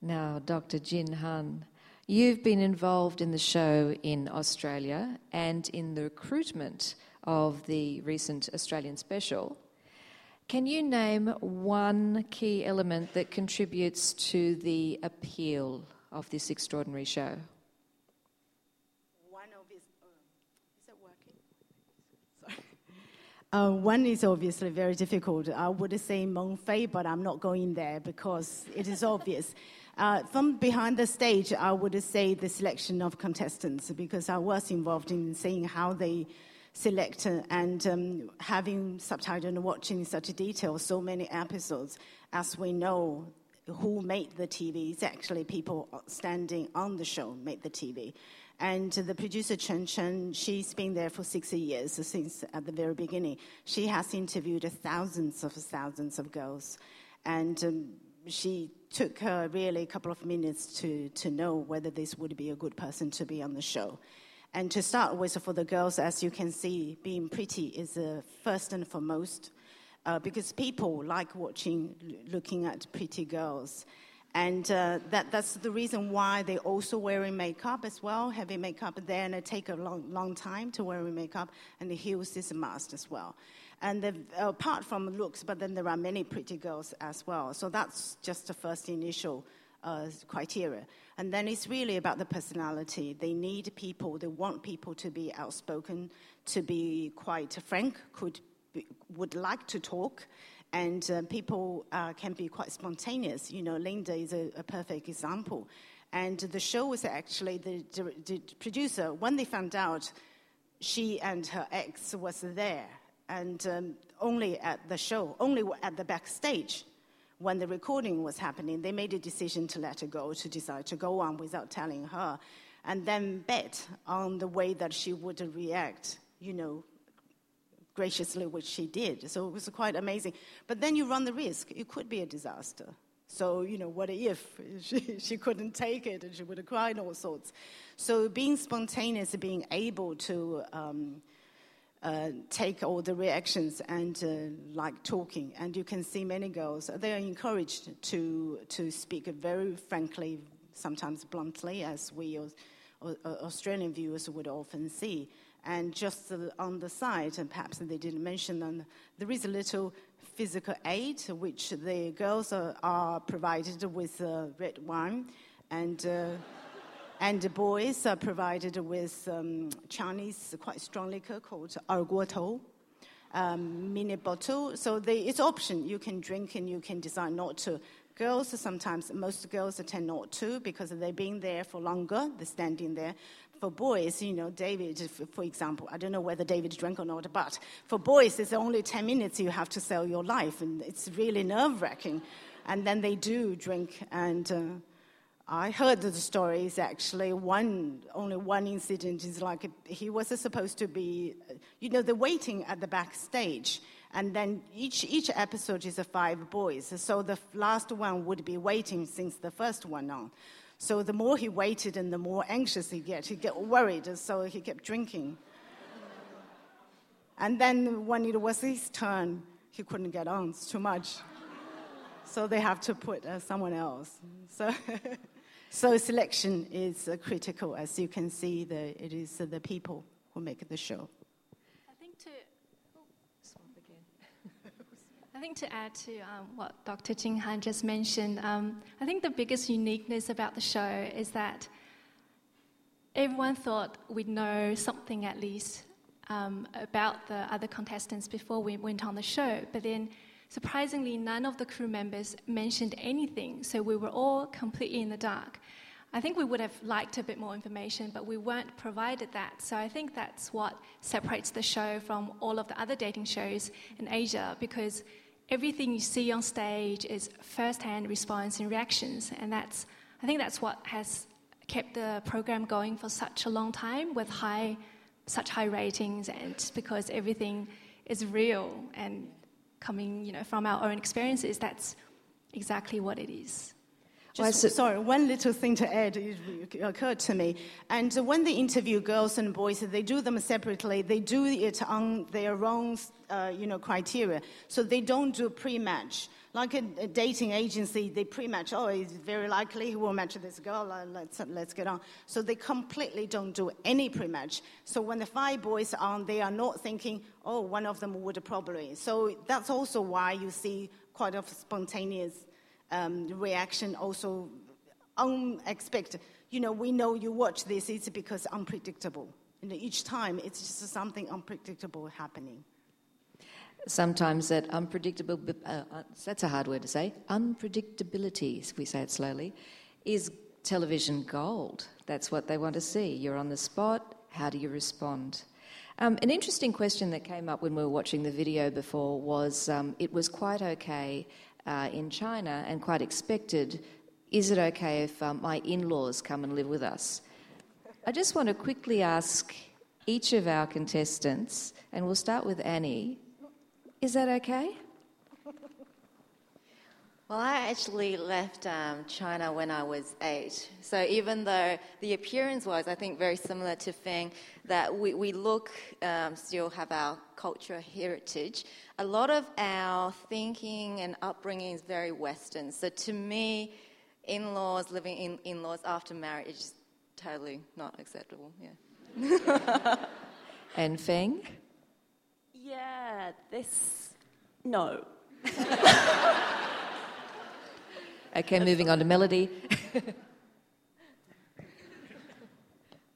Now, Dr. Jing Han, you've been involved in the show in Australia and in the recruitment of the recent Australian special. Can you name one key element that contributes to the appeal of this extraordinary show? One of his, uh, is it working? Sorry. Uh, one is obviously very difficult. I would say Meng Fei, but I'm not going there because it is obvious. Uh, from behind the stage, I would say the selection of contestants because I was involved in seeing how they select and um, having subtitled and watching such detail so many episodes, as we know, who made the TV is actually people standing on the show made the TV. And the producer Chen Chen, she's been there for six years since at the very beginning. She has interviewed thousands of thousands of girls, and um, she took her really a couple of minutes to, to know whether this would be a good person to be on the show. And to start with, for the girls, as you can see, being pretty is uh, first and foremost, uh, because people like watching, looking at pretty girls. And uh, that, that's the reason why they're also wearing makeup as well, heavy makeup there, and it take a long, long time to wearing makeup, and the heels is a must as well. And the, apart from looks, but then there are many pretty girls as well. So that's just the first initial uh, criteria. And then it's really about the personality. They need people, they want people to be outspoken, to be quite frank, could be, would like to talk, and uh, people uh, can be quite spontaneous. You know, Linda is a, a perfect example. And the show was actually the, the, producer, when they found out she and her ex was there, and um, only at the show, only at the backstage, when the recording was happening, they made a decision to let her go, to decide to go on without telling her, and then bet on the way that she would react, you know, graciously, which she did. So it was quite amazing. But then you run the risk, it could be a disaster. So, you know, what if she, she couldn't take it and she would have cried all sorts? So, being spontaneous, being able to um, uh, take all the reactions and uh, like talking. And you can see many girls, they are encouraged to, to speak very frankly, sometimes bluntly, as we Australian viewers would often see. And just on the side, and perhaps they didn't mention them, there is a little physical aid which the girls are, are provided with uh, red wine and uh, and the boys are provided with um, Chinese quite strong liquor called Erguotou, um, mini bottle. So they, it's option. You can drink and you can decide not to. Girls sometimes, most girls tend not to because they've been there for longer. They're standing there. For boys, you know, David, for example, I don't know whether David drank or not, but for boys, it's only 10 minutes you have to sell your life, and it's really nerve wracking. And then they do drink and. Uh, I heard the stories actually. One, only one incident is like he was supposed to be, you know, the waiting at the backstage, and then each each episode is five boys. So the last one would be waiting since the first one on. So the more he waited, and the more anxious he get. He get worried, so he kept drinking. And then when it was his turn, he couldn't get on. It's too much. So they have to put uh, someone else. So. So selection is uh, critical, as you can see. The, it is uh, the people who make the show. I think to I think to add to um, what Dr. Jing Han just mentioned, um, I think the biggest uniqueness about the show is that everyone thought we'd know something at least um, about the other contestants before we went on the show, but then surprisingly, none of the crew members mentioned anything, so we were all completely in the dark. I think we would have liked a bit more information, but we weren't provided that. So I think that's what separates the show from all of the other dating shows in Asia because everything you see on stage is first-hand response and reactions, and that's I think that's what has kept the program going for such a long time with high, such high ratings, and because everything is real and coming, you know, from our own experiences. That's exactly what it is. Just, sorry, one little thing to add occurred to me. And when they interview girls and boys, they do them separately. They do it on their own, uh, you know, criteria. So they don't do pre-match. Like a, a, dating agency, they pre-match. Oh, it's very likely he will match this girl. Uh, let's let's get on. So they completely don't do any pre-match. So when the five boys are on, they are not thinking, oh, one of them would probably. So that's also why you see quite a spontaneous um, reaction also unexpected. You know, we know you watch this, it's because unpredictable. And each time, it's just something unpredictable happening. Sometimes that unpredictable, uh, uh, that's a hard word to say, unpredictability, if we say it slowly, is television gold. That's what they want to see. You're on the spot, how do you respond? Um, an interesting question that came up when we were watching the video before was um, it was quite okay uh, in China and quite expected. Is it okay if um, my in laws come and live with us? I just want to quickly ask each of our contestants, and we'll start with Annie. Is that okay? Well, I actually left um, China when I was eight. So even though the appearance was, I think, very similar to Feng, that we, we look, um, still have our cultural heritage, a lot of our thinking and upbringing is very Western. So to me, in laws, living in in laws after marriage is totally not acceptable. Yeah. and Feng? Yeah, this. No. okay, moving on to Melody.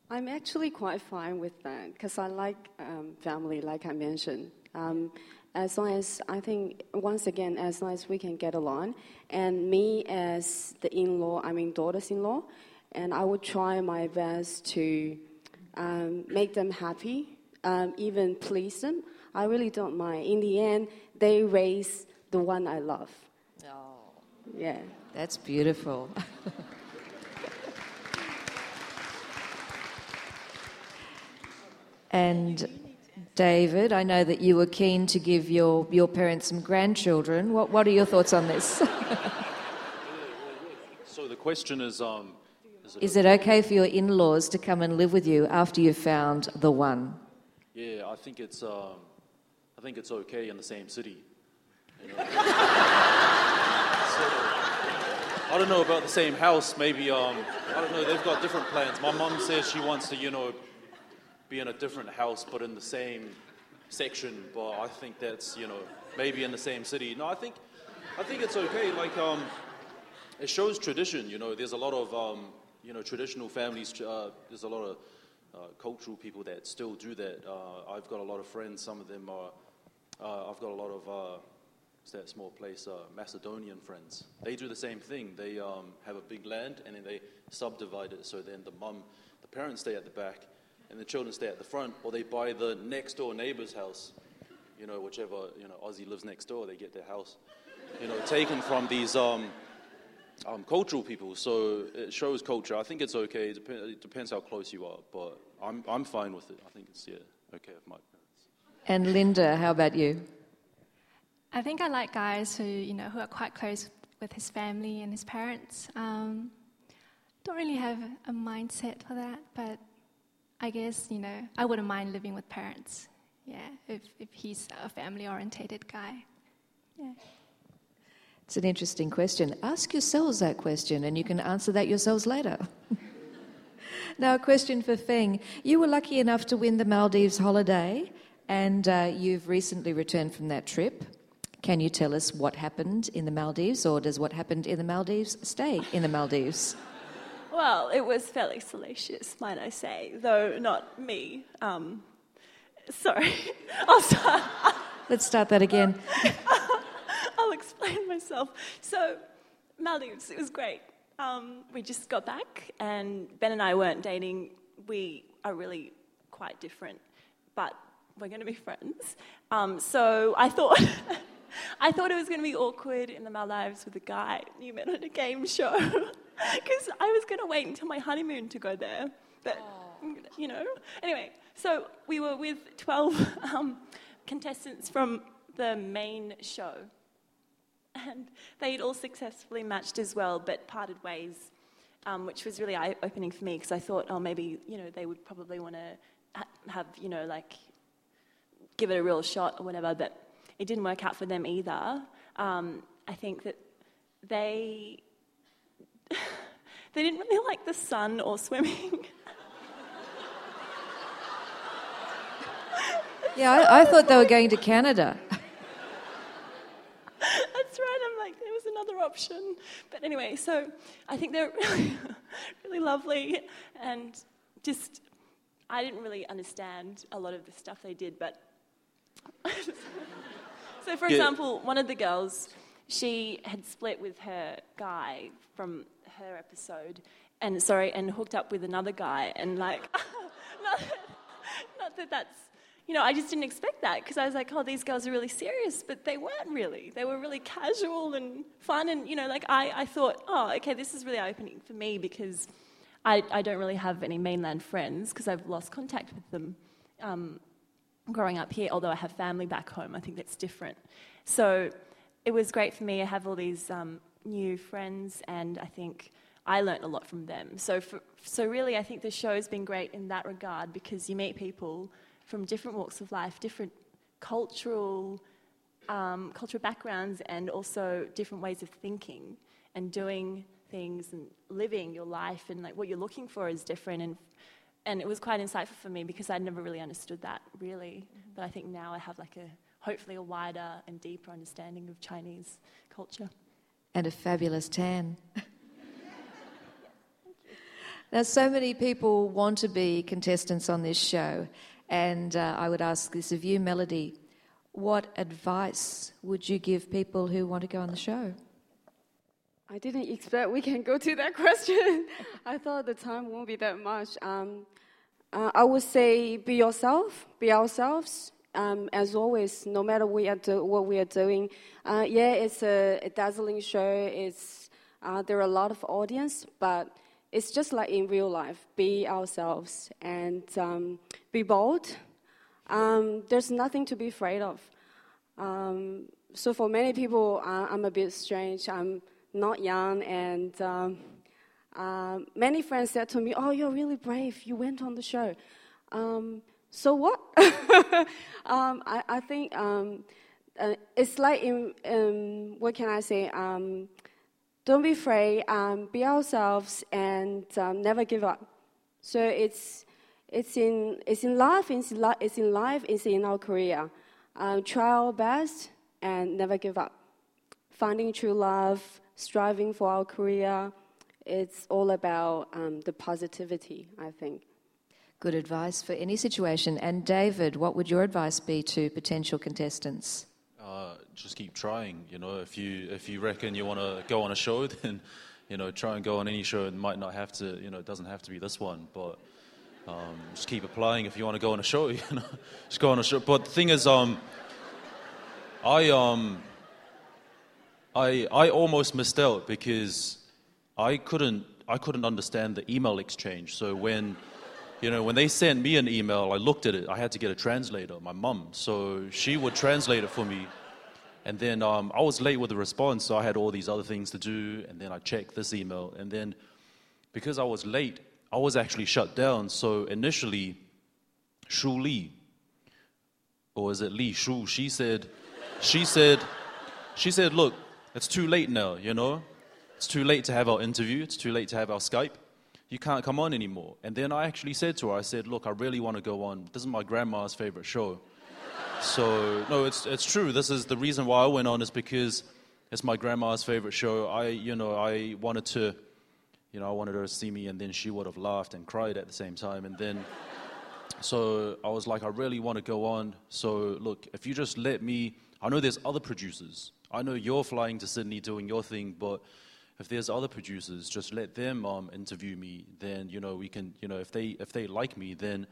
I'm actually quite fine with that because I like um, family, like I mentioned. Um, as long as I think once again, as long as we can get along, and me as the in-law, I mean daughters-in-law, and I would try my best to um, make them happy, um, even please them. I really don't mind. In the end, they raise the one I love. Oh, yeah, that's beautiful. And David, I know that you were keen to give your, your parents some grandchildren. What, what are your thoughts on this? so the question is um, is, it, is it okay for your in laws to come and live with you after you've found the one? Yeah, I think it's, um, I think it's okay in the same city. You know? so, I don't know about the same house. Maybe um, I don't know. They've got different plans. My mom says she wants to, you know, be in a different house but in the same section. But I think that's you know maybe in the same city. No, I think I think it's okay. Like um, it shows tradition. You know, there's a lot of um, you know traditional families. Uh, there's a lot of uh, cultural people that still do that. Uh, I've got a lot of friends. Some of them are. Uh, I've got a lot of. Uh, small place? Uh, Macedonian friends. They do the same thing. They um, have a big land and then they subdivide it. So then the mum, the parents stay at the back, and the children stay at the front, or they buy the next door neighbor's house. You know, whichever you know Aussie lives next door, they get their house. You know, taken from these um, um, cultural people. So it shows culture. I think it's okay. It, dep- it, depends how close you are, but I'm I'm fine with it. I think it's yeah okay with my. And Linda, how about you? I think I like guys who you know who are quite close with his family and his parents. Um, don't really have a mindset for that, but I guess, you know, I wouldn't mind living with parents. Yeah, if, if he's a family orientated guy. Yeah. It's an interesting question. Ask yourselves that question and you can answer that yourselves later. now, a question for Feng. You were lucky enough to win the Maldives holiday and uh, you've recently returned from that trip. Can you tell us what happened in the Maldives, or does what happened in the Maldives stay in the Maldives? Well, it was fairly salacious, might I say, though not me. Um, sorry, I'll start. Let's start that again. I'll explain myself. So, Maldives, it was great. Um, we just got back, and Ben and I weren't dating. We are really quite different, but we're going to be friends. Um, so I thought. I thought it was going to be awkward in the Maldives with a guy you met on a game show because I was going to wait until my honeymoon to go there. But, you know, anyway, so we were with 12 um, contestants from the main show. And they'd all successfully matched as well, but parted ways, um, which was really eye opening for me because I thought, oh, maybe, you know, they would probably want to have, you know, like, give it a real shot or whatever. But it didn't work out for them either. Um, I think that they they didn't really like the sun or swimming. Yeah, I, I thought they were going to Canada. That's right. I'm like, there was another option. But anyway, so I think they're really, really lovely and just, I didn't really understand a lot of the stuff they did, but. so, for Yeah. example, one of the girls, she had split with her guy from her episode, and sorry, and hooked up with another guy, and like, not, that, not that that's you know, I just didn't expect that because I was like, oh, these girls are really serious, but they weren't really. They were really casual and fun, and you know, like I, I thought, oh, okay, this is really opening for me because I, I don't really have any mainland friends because I've lost contact with them um, growing up here. Although I have family back home, I think that's different. So it was great for me to have all these um, new friends, and I think I learnt a lot from them. So, for, so really, I think the show's been great in that regard because you meet people from different walks of life, different cultural um, cultural backgrounds, and also different ways of thinking and doing things and living your life, and like what you're looking for is different. And and it was quite insightful for me because I'd never really understood that really, but I think now I have like a hopefully a wider and deeper understanding of Chinese culture. and a fabulous tan. now, so many people want to be contestants on this show, and uh, I would ask this of you, Melody. What advice would you give people who want to go on the show? I didn't expect we can go to that question. I thought the time won't be that much. Um, uh, I would say be yourself, be ourselves. Um, as always, no matter we do- what we are doing, uh, yeah, it's a, a dazzling show. It's uh, there are a lot of audience, but it's just like in real life. Be ourselves and um, be bold. Um, there's nothing to be afraid of. Um, so for many people, uh, I'm a bit strange. I'm not young, and um, many friends said to me, "Oh, you're really brave. You went on the show." Um, so what? um, I, I think um, uh, it's like in um, what can I say? Um, don't be afraid. Be ourselves and never give up. So it's it's in it's in life. It's in, it's in life. It's in our career. Try our best and never give up. Finding true love, striving for our career. It's all about um, the positivity. I think. Good advice for any situation. And David, what would your advice be to potential contestants? Uh, just keep trying. You know, if you if you reckon you want to go on a show, then you know try and go on any show. It might not have to. You know, it doesn't have to be this one, but um, just keep applying if you want to go on a show. You know, just go on a show. But the thing is, um, I um, I I almost missed out because I couldn't I couldn't understand the email exchange. So when you know, when they sent me an email, I looked at it. I had to get a translator, my mum. So she would translate it for me. And then um, I was late with the response, so I had all these other things to do. And then I checked this email. And then because I was late, I was actually shut down. So initially, Shu Li, or is it Li Shu? She said, she said, she said, look, it's too late now, you know? It's too late to have our interview. It's too late to have our Skype you can't come on anymore. And then I actually said to her, I said, look, I really want to go on. This is my grandma's favorite show. So, no, it's, it's true. This is the reason why I went on is because it's my grandma's favorite show. I, you know, I wanted to, you know, I wanted her to see me and then she would have laughed and cried at the same time. And then, So I was like, I really want to go on. So look, if you just let me, I know there's other producers. I know you're flying to Sydney doing your thing, but if there's other producers, just let them um, interview me. Then you know we can, you know, if they if they like me, then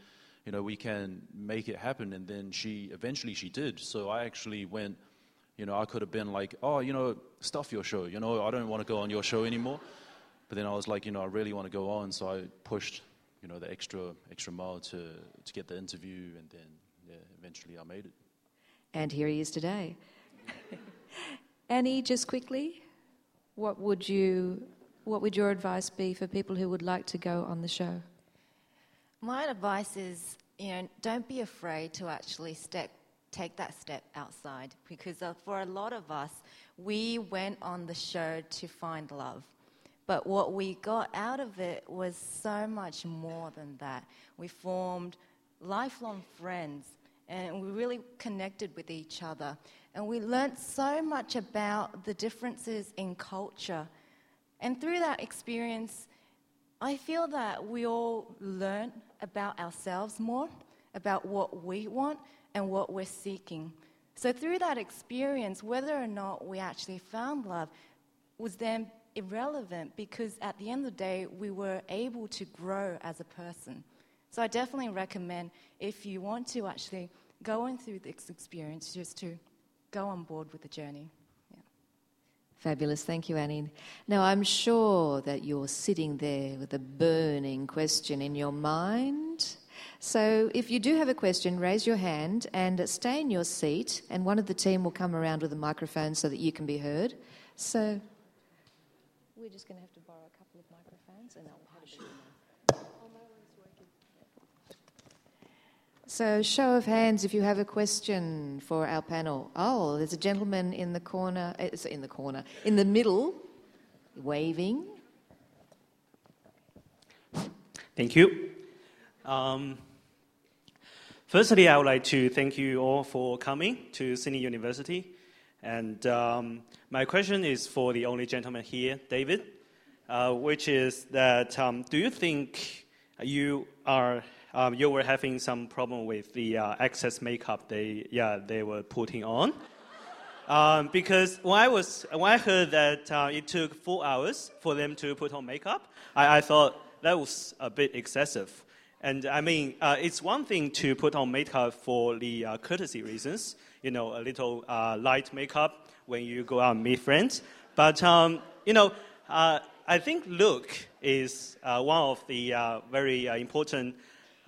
you know we can make it happen. And then she eventually she did. So I actually went. You know, I could have been like, oh, you know, stuff your show. You know, I don't want to go on your show anymore. But then I was like, you know, I really want to go on, so I pushed, you know, the extra extra mile to to get the interview, and then yeah, eventually I made it. And here he is today. Annie, just quickly, what would you, what would your advice be for people who would like to go on the show? My advice is, you know, don't be afraid to actually step, take that step outside because uh, for a lot of us, we went on the show to find love. But what we got out of it was so much more than that. We formed lifelong friends and we really connected with each other. And we learnt so much about the differences in culture. And through that experience, I feel that we all learn about ourselves more, about what we want and what we're seeking. So, through that experience, whether or not we actually found love was then irrelevant because at the end of the day, we were able to grow as a person. So, I definitely recommend if you want to actually go on through this experience, just to go on board with the journey. Yeah. Fabulous. Thank you, Annie. Now, I'm sure that you're sitting there with a burning question in your mind. So, if you do have a question, raise your hand and stay in your seat, and one of the team will come around with a microphone so that you can be heard. So, we're just going to have to borrow a couple of microphones and I'll have a So, show of hands if you have a question for our panel. Oh, there's a gentleman in the corner, eh, in the corner, in the middle, waving. Thank you. Um, firstly, I would like to thank you all for coming to Sydney University. And um, my question is for the only gentleman here, David, uh, which is that um, do you think you are um, you were having some problem with the uh, excess makeup they, yeah, they were putting on. Um, because when I, was, when I heard that uh, it took four hours for them to put on makeup, I, I thought that was a bit excessive. And I mean, uh, it's one thing to put on makeup for the uh, courtesy reasons, you know, a little uh, light makeup when you go out and meet friends. But, um, you know, uh, I think look is uh, one of the very important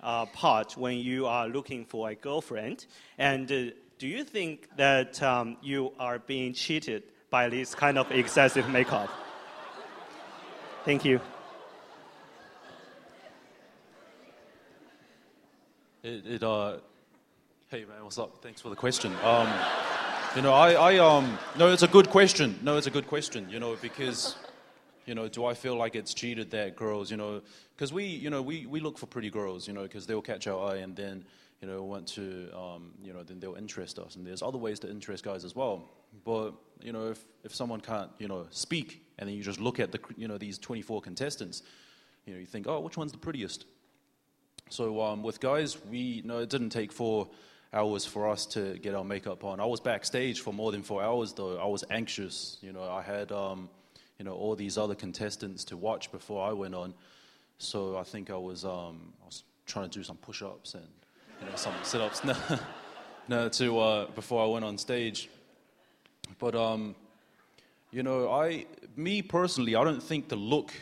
uh, part when you are looking for a girlfriend. And uh, do you think that um, you are being cheated by this kind of excessive makeup? Thank you. It, it uh, hey man, what's up? Thanks for the question. Um, you know, I, I, um, no, it's a good question. No, it's a good question. You know, because you know, do I feel like it's cheated that girls, you know, because we, you know, we, we look for pretty girls, you know, because they'll catch our eye and then, you know, want to, um, you know, then they'll interest us. And there's other ways to interest guys as well. But, you know, if, if someone can't, you know, speak and then you just look at the, you know, these 24 contestants, you know, you think, oh, which one's the prettiest? So um, with guys, we, know, it didn't take four hours for us to get our makeup on. I was backstage for more than four hours, though. I was anxious. You know, I had, um, you know, all these other contestants to watch before I went on. So I think I was, um, I was trying to do some push-ups and you know, some sit-ups no, no, to, uh, before I went on stage. But, um, you know, I, me personally, I don't think the look,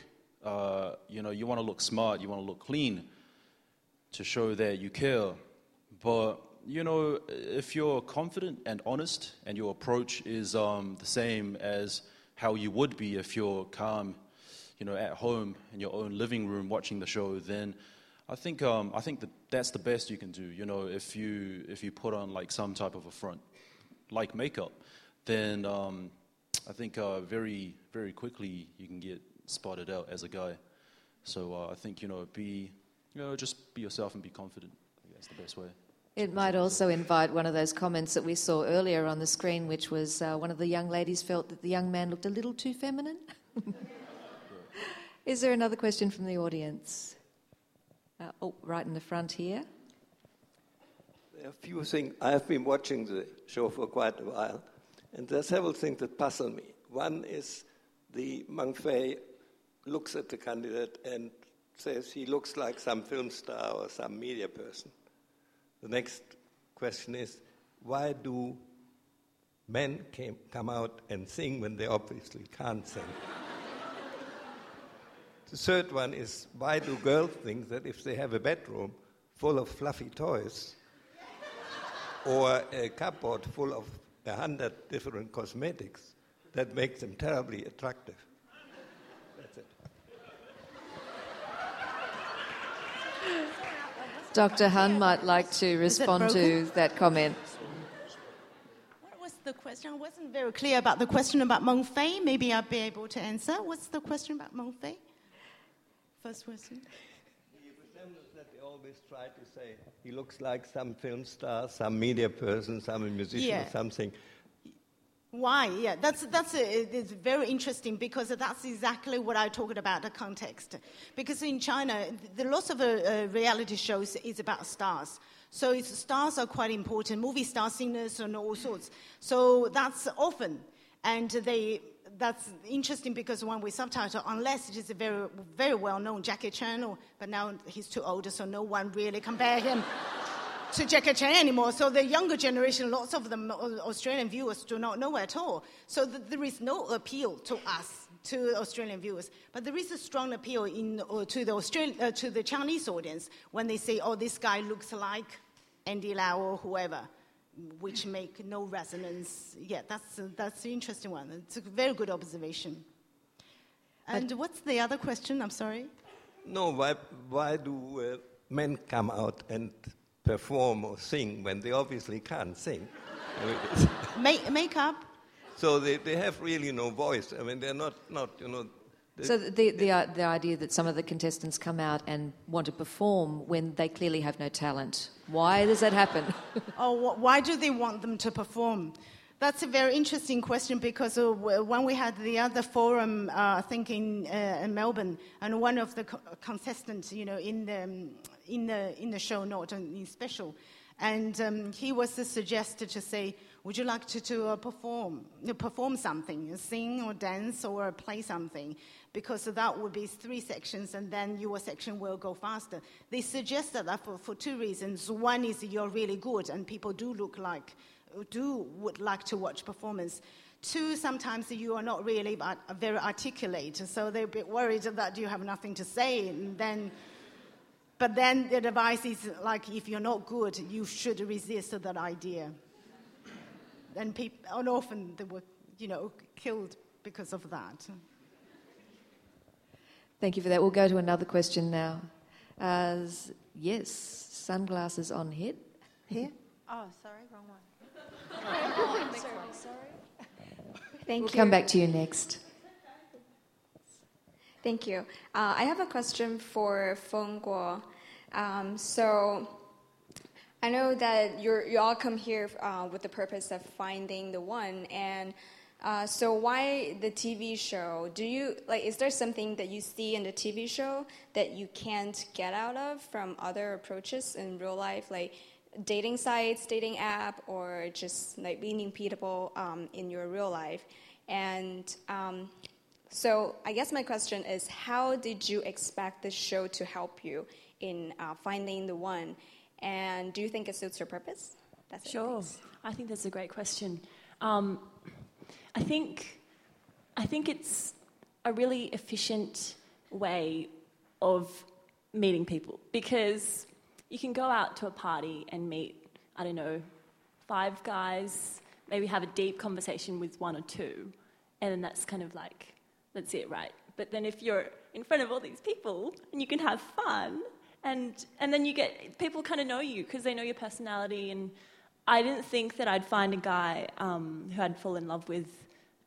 uh, you know, you want to look smart, you want to look clean to show that you care. But, you know, if you're confident and honest and your approach is um, the same as how you would be if you're calm, you know, at home in your own living room watching the show, then I think um, I think that that's the best you can do. You know, if you if you put on like some type of a front, like makeup, then um, I think uh, very very quickly you can get spotted out as a guy. So uh, I think you know be you know just be yourself and be confident. That's the best way. It might also invite one of those comments that we saw earlier on the screen, which was uh, one of the young ladies felt that the young man looked a little too feminine. Is there another question from the audience? Uh, oh, right in the front here. There are a few things. I have been watching the show for quite a while, and there are several things that puzzle me. One is the Meng Fei looks at the candidate and says he looks like some film star or some media person. The next question is why do men came, come out and sing when they obviously can't sing? the third one is why do girls think that if they have a bedroom full of fluffy toys or a cupboard full of a hundred different cosmetics, that makes them terribly attractive? That's it. Dr. Han might like to respond to that comment. What was the question? I wasn't very clear about the question about Meng Fei. Maybe I'll be able to answer. What's the question about Meng Fei? First question. The resemblance that they always try to say he looks like some film star, some media person, some musician Yeah. or something. Why? Yeah, that's that's a, it's very interesting because that's exactly what I talked about the context. Because in China, the lots of reality shows is about stars. So stars are quite important. Movie stars, singers, and all sorts. So that's often, and they. That's interesting because when we subtitle, unless it is a very, very well known Jackie Chan, or, but now he's too old, so no one really compare him to Jackie Chan anymore. So the younger generation, lots of them, Au- Australian viewers, do not know at all. So th- there is no appeal to us, to Australian viewers. But there is a strong appeal in, uh, to, the Australian, uh, to the Chinese audience when they say, oh, this guy looks like Andy Lau or whoever, which make no resonance. Yeah, that's, uh, that's the interesting one. It's a very good observation. And what's the other question? I'm sorry. No, why, why do uh, men come out and perform or sing when they obviously can't sing? I Make, makeup? so they, they have really no voice. I mean, they're not, not you know. they- So the, the, uh, the idea that some of the contestants come out and want to perform when they clearly have no talent. Why does that happen? oh, wh- why do they want them to perform? That's a very interesting question because uh, when we had the other forum, uh, I think in, uh, in Melbourne, and one of the co- contestants, you know, in the, um, in the, in the show, not in in special, and um, he was uh, suggested to say, would you like to, to uh, perform, uh, perform something, sing or dance or play something? Because that would be three sections and then your section will go faster. They suggested that for, for two reasons. One is you're really good and people do look like, do would like to watch performance. Two, sometimes you are not really very articulate, so they're a bit worried that you have nothing to say, and then but then the advice is like, if you're not good, you should resist that idea. And, peop- and often they were, you know, killed because of that. Thank you for that. We'll go to another question now. Uh, yes, sunglasses on head. Here. Oh, sorry, wrong one. Sorry. sorry. Thank you. we'll come back to you next. Thank you. Uh, I have a question for Feng Guo. Um, so, I know that you all come here uh, with the purpose of finding the one, and uh, so why the TV show? Do you like? Is there something that you see in the TV show that you can't get out of from other approaches in real life, like dating sites, dating app, or just like meeting people um, in your real life? And um, so, I guess my question is how did you expect this show to help you in uh, finding the one? And do you think it suits your purpose? That's Sure. thanks. I think that's a great question. Um, I think I think it's a really efficient way of meeting people because you can go out to a party and meet I don't know five guys, maybe have a deep conversation with one or two, and then that's kind of like that's it, right? But then if you're in front of all these people and you can have fun, and and then you get people kind of know you because they know your personality. And I didn't think that I'd find a guy um, who I'd fall in love with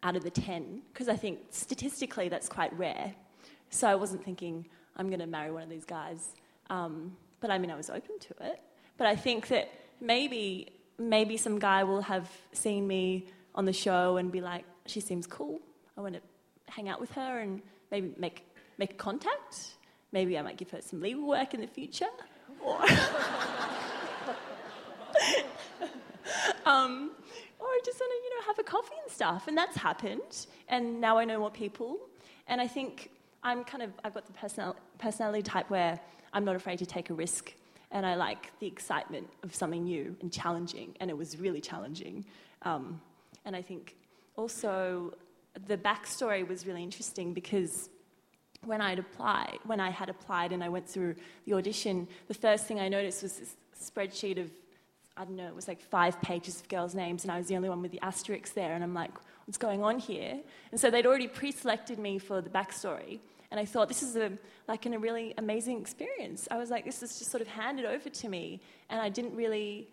out of the ten because I think statistically that's quite rare. So I wasn't thinking I'm going to marry one of these guys. Um, but I mean, I was open to it. But I think that maybe maybe some guy will have seen me on the show and be like, she seems cool. I want to hang out with her and maybe make make contact. Maybe I might give her some legal work in the future. Or um, or I just want to, you know, have a coffee and stuff. And that's happened. And now I know more people. And I think I'm kind of, I've got the personal, personality type where I'm not afraid to take a risk. And I like the excitement of something new and challenging. And it was really challenging. Um, and I think also the backstory was really interesting because when I'd applied, when I had applied and I went through the audition, the first thing I noticed was this spreadsheet of, I don't know, it was like five pages of girls' names, and I was the only one with the asterisks there, and I'm like, what's going on here? And so they'd already pre-selected me for the backstory, and I thought this is a like a really amazing experience. I was like, this is just sort of handed over to me, and I didn't really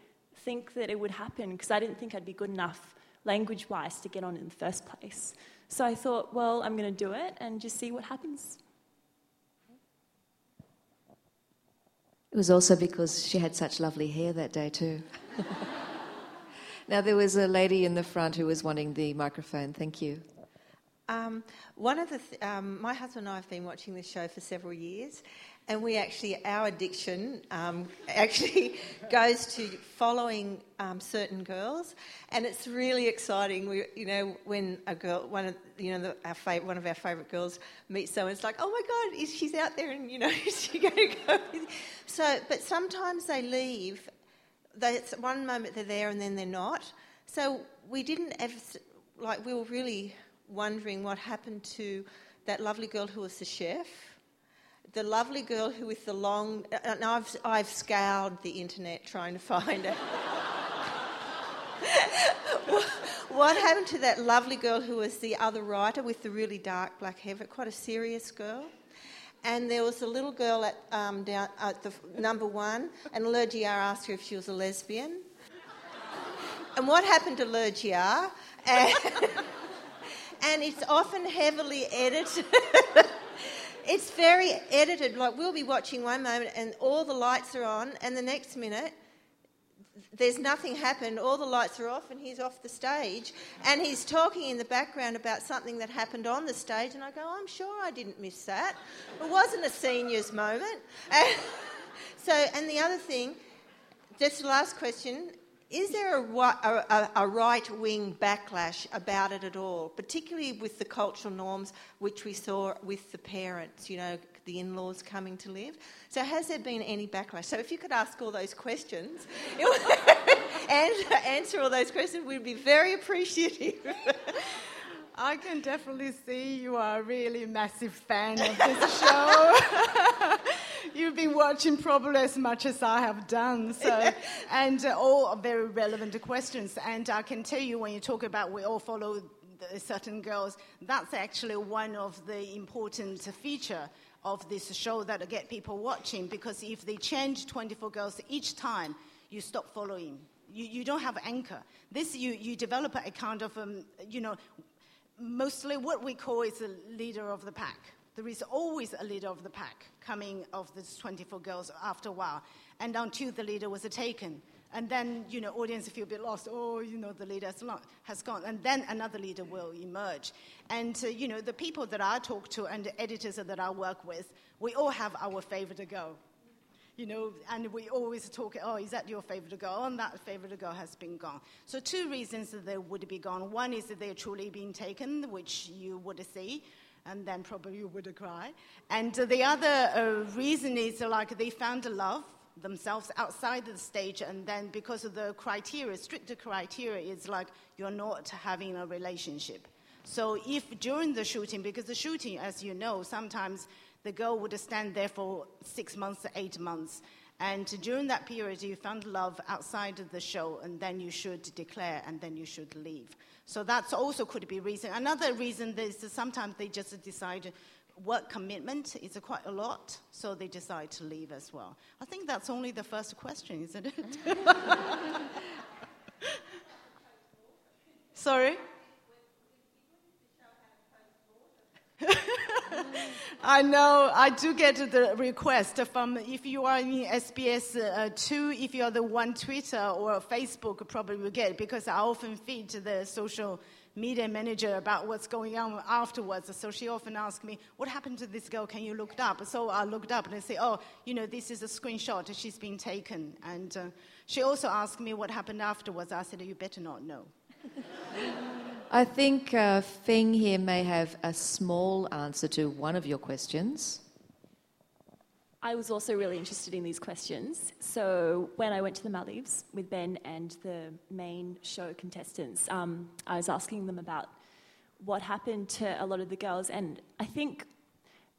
think that it would happen because I didn't think I'd be good enough language-wise to get on in the first place. So I thought, well, I'm going to do it and just see what happens. It was also because she had such lovely hair that day, too. now, there was a lady in the front who was wanting the microphone. Thank you. Um, one of the, th- um, my husband and I have been watching this show for several years, and we actually, our addiction um, actually goes to following um, certain girls, and it's really exciting. We, you know, when a girl, one of, you know, the, our fav- one of our favourite girls meets someone, it's like, oh my God, is she's out there, and you know, is she going to go? So, but sometimes they leave. They, it's one moment they're there, and then they're not. So we didn't ever, like, we were really wondering what happened to that lovely girl who was the chef, the lovely girl who with the long. And I've, I've scoured the internet trying to find her. what happened to that lovely girl who was the other writer with the really dark black hair, quite a serious girl? And there was a little girl at, um, down at the number one, and Le asked her if she was a lesbian. and what happened to Le And and it's often heavily edited. It's very edited. Like we'll be watching one moment and all the lights are on, and the next minute there's nothing happened. All the lights are off, and he's off the stage, and he's talking in the background about something that happened on the stage. And I go, I'm sure I didn't miss that. It wasn't a seniors moment. so, and the other thing, just the last question is there a, a, a right wing backlash about it at all, particularly with the cultural norms which we saw with the parents, you know, the in laws coming to live? So, has there been any backlash? So, if you could ask all those questions and answer all those questions, we'd be very appreciative. I can definitely see you are a really massive fan of this show. You've been watching probably as much as I have done. So, and uh, all very relevant questions. And I can tell you when you talk about we all follow certain girls, that's actually one of the important feature of this show that get people watching. Because if they change 24 girls each time, you stop following. You, you don't have anchor. This you, you develop a kind of um, you know mostly what we call is a leader of the pack. There is always a leader of the pack coming of these 24 girls after a while, and until the leader was taken. And then, you know, audience feel a bit lost. Oh, you know, the leader has, has gone. And then another leader will emerge. And, uh, you know, the people that I talk to and the editors that I work with, we all have our favorite girl you know, and we always talk, oh, is that your favorite girl? And that favorite girl has been gone. So two reasons that they would be gone. One is that they're truly being taken, which you would see, and then probably you would cry. And the other uh, reason is like they found a love themselves outside the stage, and then because of the criteria, stricter criteria, is like you're not having a relationship. So if during the shooting, because the shooting, as you know, sometimes the girl would stand there for six months to eight months. And during that period, you found love outside of the show, and then you should declare, and then you should leave. So that's also could be reason. Another reason is sometimes they just decide work commitment is quite a lot, so they decide to leave as well. I think that's only the first question, isn't it? Sorry? I know. I do get the request from if you are in SBS uh, two, if you are the one Twitter or Facebook, probably will get because I often feed the social media manager about what's going on afterwards. So she often asks me, What happened to this girl? Can you look it up? So I looked up and I say, Oh, you know, this is a screenshot. She's been taken. And uh, she also asked me what happened afterwards. I said, You better not know. I think uh, Feng here may have a small answer to one of your questions. I was also really interested in these questions. So when I went to the Maldives with Ben and the main show contestants, um, I was asking them about what happened to a lot of the girls. And I think,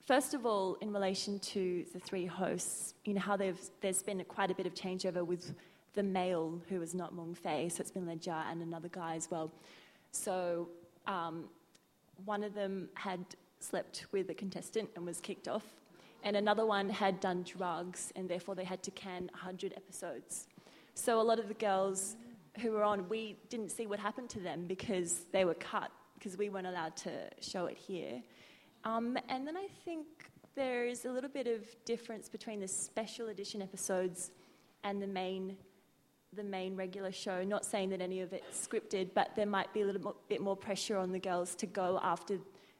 first of all, in relation to the three hosts, you know how there's been quite a bit of changeover with the male who was not Meng Fei, so it's been Le Jia and another guy as well. So um, one of them had slept with a contestant and was kicked off and another one had done drugs, and therefore they had to can 100 episodes. So a lot of the girls who were on, we didn't see what happened to them because they were cut, because we weren't allowed to show it here. Um, and then I think there is a little bit of difference between the special edition episodes and the main the main regular show. Not saying that any of it's scripted, but there might be a little bit more pressure on the girls to go after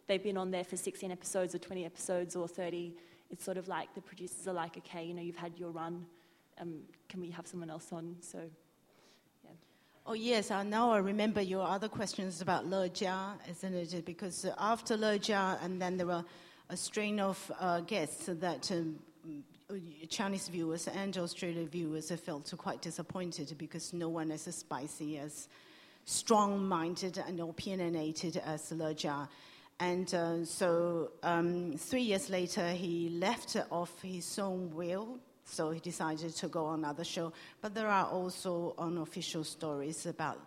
they've been on there for 16 episodes or 20 episodes or 30 it's sort of like the producers are like, okay, you know, you've had your run, um, can we have someone else on? So, yeah. Oh yes, I now I remember your other questions about Le Jia, isn't it? Because after Le Jia, and then there were a string of uh, guests that um, Chinese viewers and Australian viewers have felt quite disappointed because no one is as spicy, as strong-minded and opinionated as Le Jia. And uh, so um, three years later, he left off his own will, so he decided to go on another show. But there are also unofficial stories about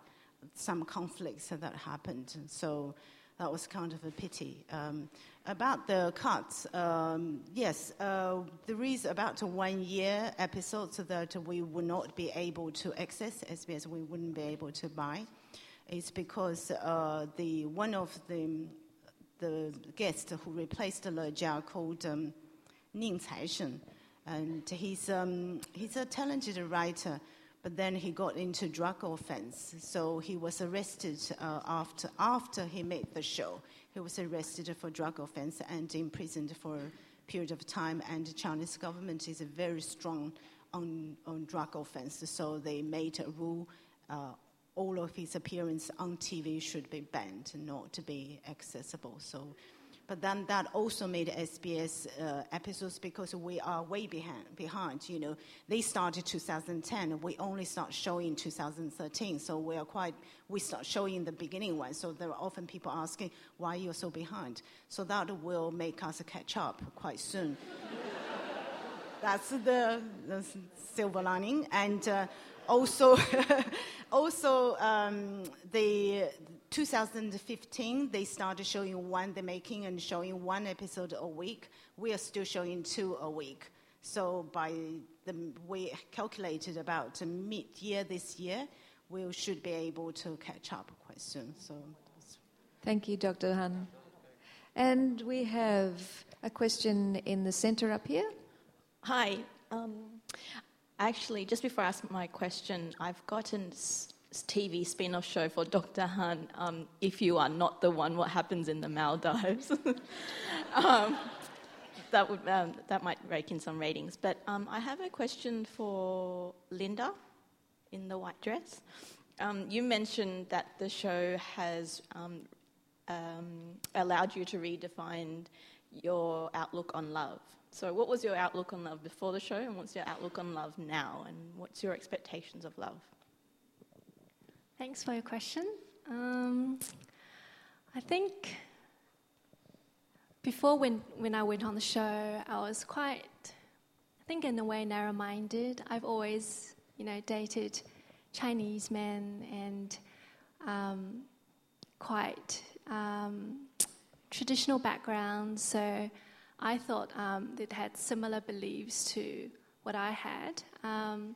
some conflicts that happened. So that was kind of a pity. Um, about the cuts, um, yes, uh, there is about a one year episode that we would not be able to access, SBS we wouldn't be able to buy. It's because uh, the one of the the guest who replaced Le Jia called um, Ning Caishen. And he's, um, he's a talented writer, but then he got into drug offense. So he was arrested uh, after, after he made the show. He was arrested for drug offense and imprisoned for a period of time. And the Chinese government is very strong on, on drug offense. So they made a rule uh, all of his appearance on TV should be banned, and not to be accessible. So, but then that also made SBS uh, episodes because we are way behind, behind. You know, they started 2010. We only start showing 2013. So we are quite. We start showing the beginning one. So there are often people asking why you're so behind. So that will make us catch up quite soon. That's the, the silver lining and. Uh, also, also um, the 2015 they started showing one the making and showing one episode a week. We are still showing two a week. So by the we calculated about mid year this year, we should be able to catch up quite soon. So. Thank you, Dr. Han. And we have a question in the center up here. Hi. Um, Actually, just before I ask my question, I've gotten TV spin off show for Dr. Han, um, If You Are Not the One, What Happens in the Maldives. um, that, would, um, that might rake in some ratings. But um, I have a question for Linda in the white dress. Um, you mentioned that the show has um, allowed you to redefine your outlook on love. So, what was your outlook on love before the show, and what's your outlook on love now, and what's your expectations of love? Thanks for your question. Um, I think before when, when I went on the show, I was quite, I think in a way, narrow minded. I've always, you know, dated Chinese men and um, quite um, traditional backgrounds. So I thought um, had similar beliefs to what I had. Um,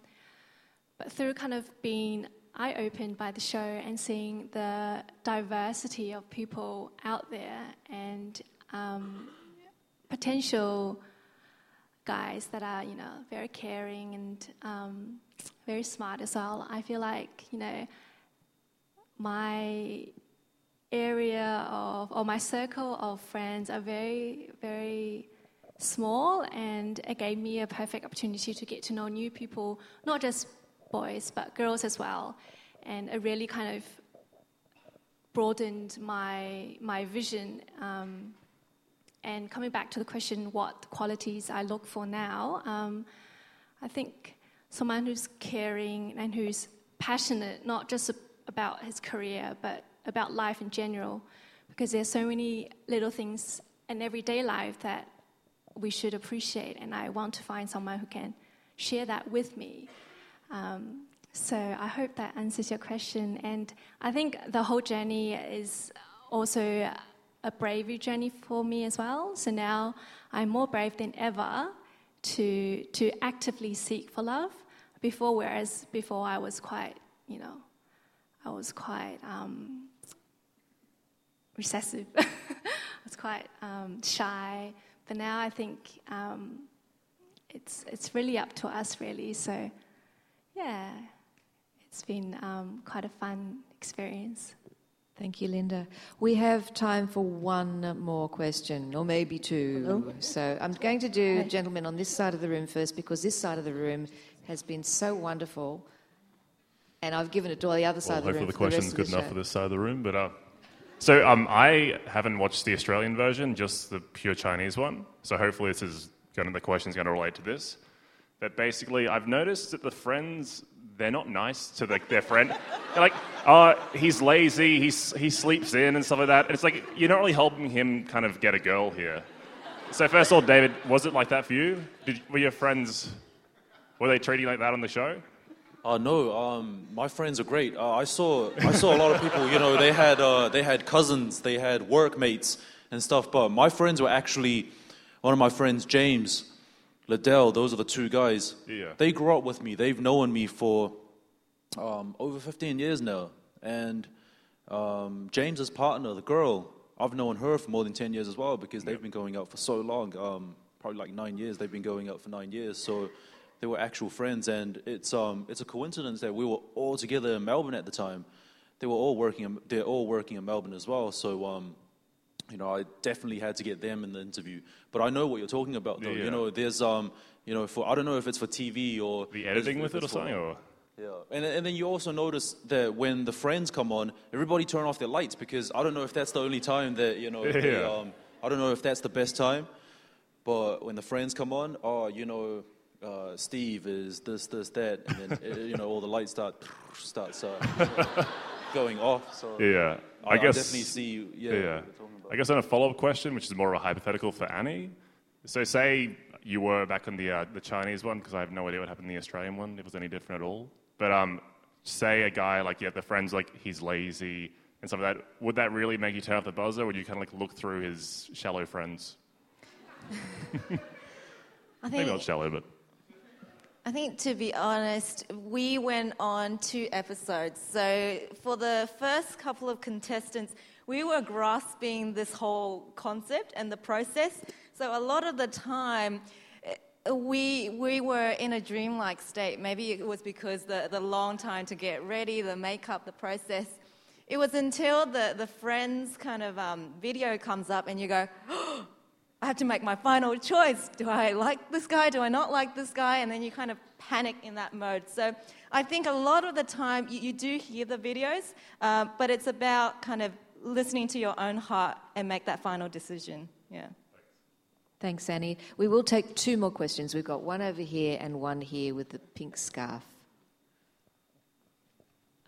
but through kind of being eye opened by the show and seeing the diversity of people out there and um, potential guys that are, you know, very caring and um, very smart as well, I feel like, you know, my area of, or my circle of friends are very, very small, and it gave me a perfect opportunity to get to know new people, not just boys, but girls as well. And it really kind of broadened my, my vision. Um, and coming back to the question, what qualities I look for now, um, I think someone who's caring and who's passionate, not just about his career, but about life in general, because there's so many little things in everyday life that we should appreciate, and I want to find someone who can share that with me. Um, so I hope that answers your question. And I think the whole journey is also a bravery journey for me as well. So now I'm more brave than ever to to actively seek for love. Before, whereas before I was quite, you know, I was quite um, recessive. I was quite um, shy. But now I think um, it's it's really up to us, really. So, yeah, it's been um, quite a fun experience. Thank you, Linda. We have time for one more question, or maybe two. Hello? So I'm going to do Hi. gentlemen on this side of the room first because this side of the room has been so wonderful. And I've given it to all the other side well, of the room. Hopefully, the question's the good enough for this side of the room. But uh, so um, I haven't watched the Australian version, just the pure Chinese one. So hopefully, this is going to, the going to relate to this. That basically, I've noticed that the friends they're not nice to the, their friend. They're like, oh, he's lazy, he's, he sleeps in and stuff like that. And it's like, you're not really helping him kind of get a girl here. So, first of all, David, was it like that for you? Did, were your friends, were they treating you like that on the show? Uh, no, um, my friends are great. Uh, I saw I saw a lot of people. You know, they had uh, they had cousins, they had workmates and stuff. But my friends were actually one of my friends, James. Liddell, those are the two guys. Yeah. They grew up with me. They've known me for um, over 15 years now. And um, James's partner, the girl, I've known her for more than 10 years as well because they've been going out for so long. Um, probably like nine years. They've been going out for nine years. So they were actual friends. And it's, um, it's a coincidence that we were all together in Melbourne at the time. They were all working. In, they're all working in Melbourne as well. So um, you know, I definitely had to get them in the interview. But I know what you're talking about, though. Yeah. You know, there's, um, you know, for I don't know if it's for TV or The editing with it or something? Or? Yeah, and and then you also notice that when the friends come on, everybody turn off their lights because I don't know if that's the only time that you know. they, Yeah. um, I don't know if that's the best time, but when the friends come on, oh, you know, uh, Steve is this, this, that, and then uh, you know all the lights start start uh, going off. So Yeah, I, I guess. definitely see. Yeah, what you're talking about. I guess on a follow-up question, which is more of a hypothetical for Annie. So, say you were back on the uh, the Chinese one, because I have no idea what happened in the Australian one. If it was any different at all. But um, say a guy like yeah, the friends like he's lazy and stuff like that. Would that really make you turn off the buzzer? Or would you kind of like look through his shallow friends? I think, Maybe think not shallow, but I think, to be honest, we went on two episodes. So, for the first couple of contestants, we were grasping this whole concept and the process. So, a lot of the time, eh, we, we were in a dreamlike state. Maybe it was because the, the long time to get ready, the makeup, the process. It was until the, the friends kind of um, video comes up and you go, I have to make my final choice. Do I like this guy? Do I not like this guy? And then you kind of panic in that mode. So I think a lot of the time you, you do hear the videos, uh, but it's about kind of listening to your own heart and make that final decision. Yeah. Thanks, Annie. We will take two more questions. We've got one over here and one here with the pink scarf.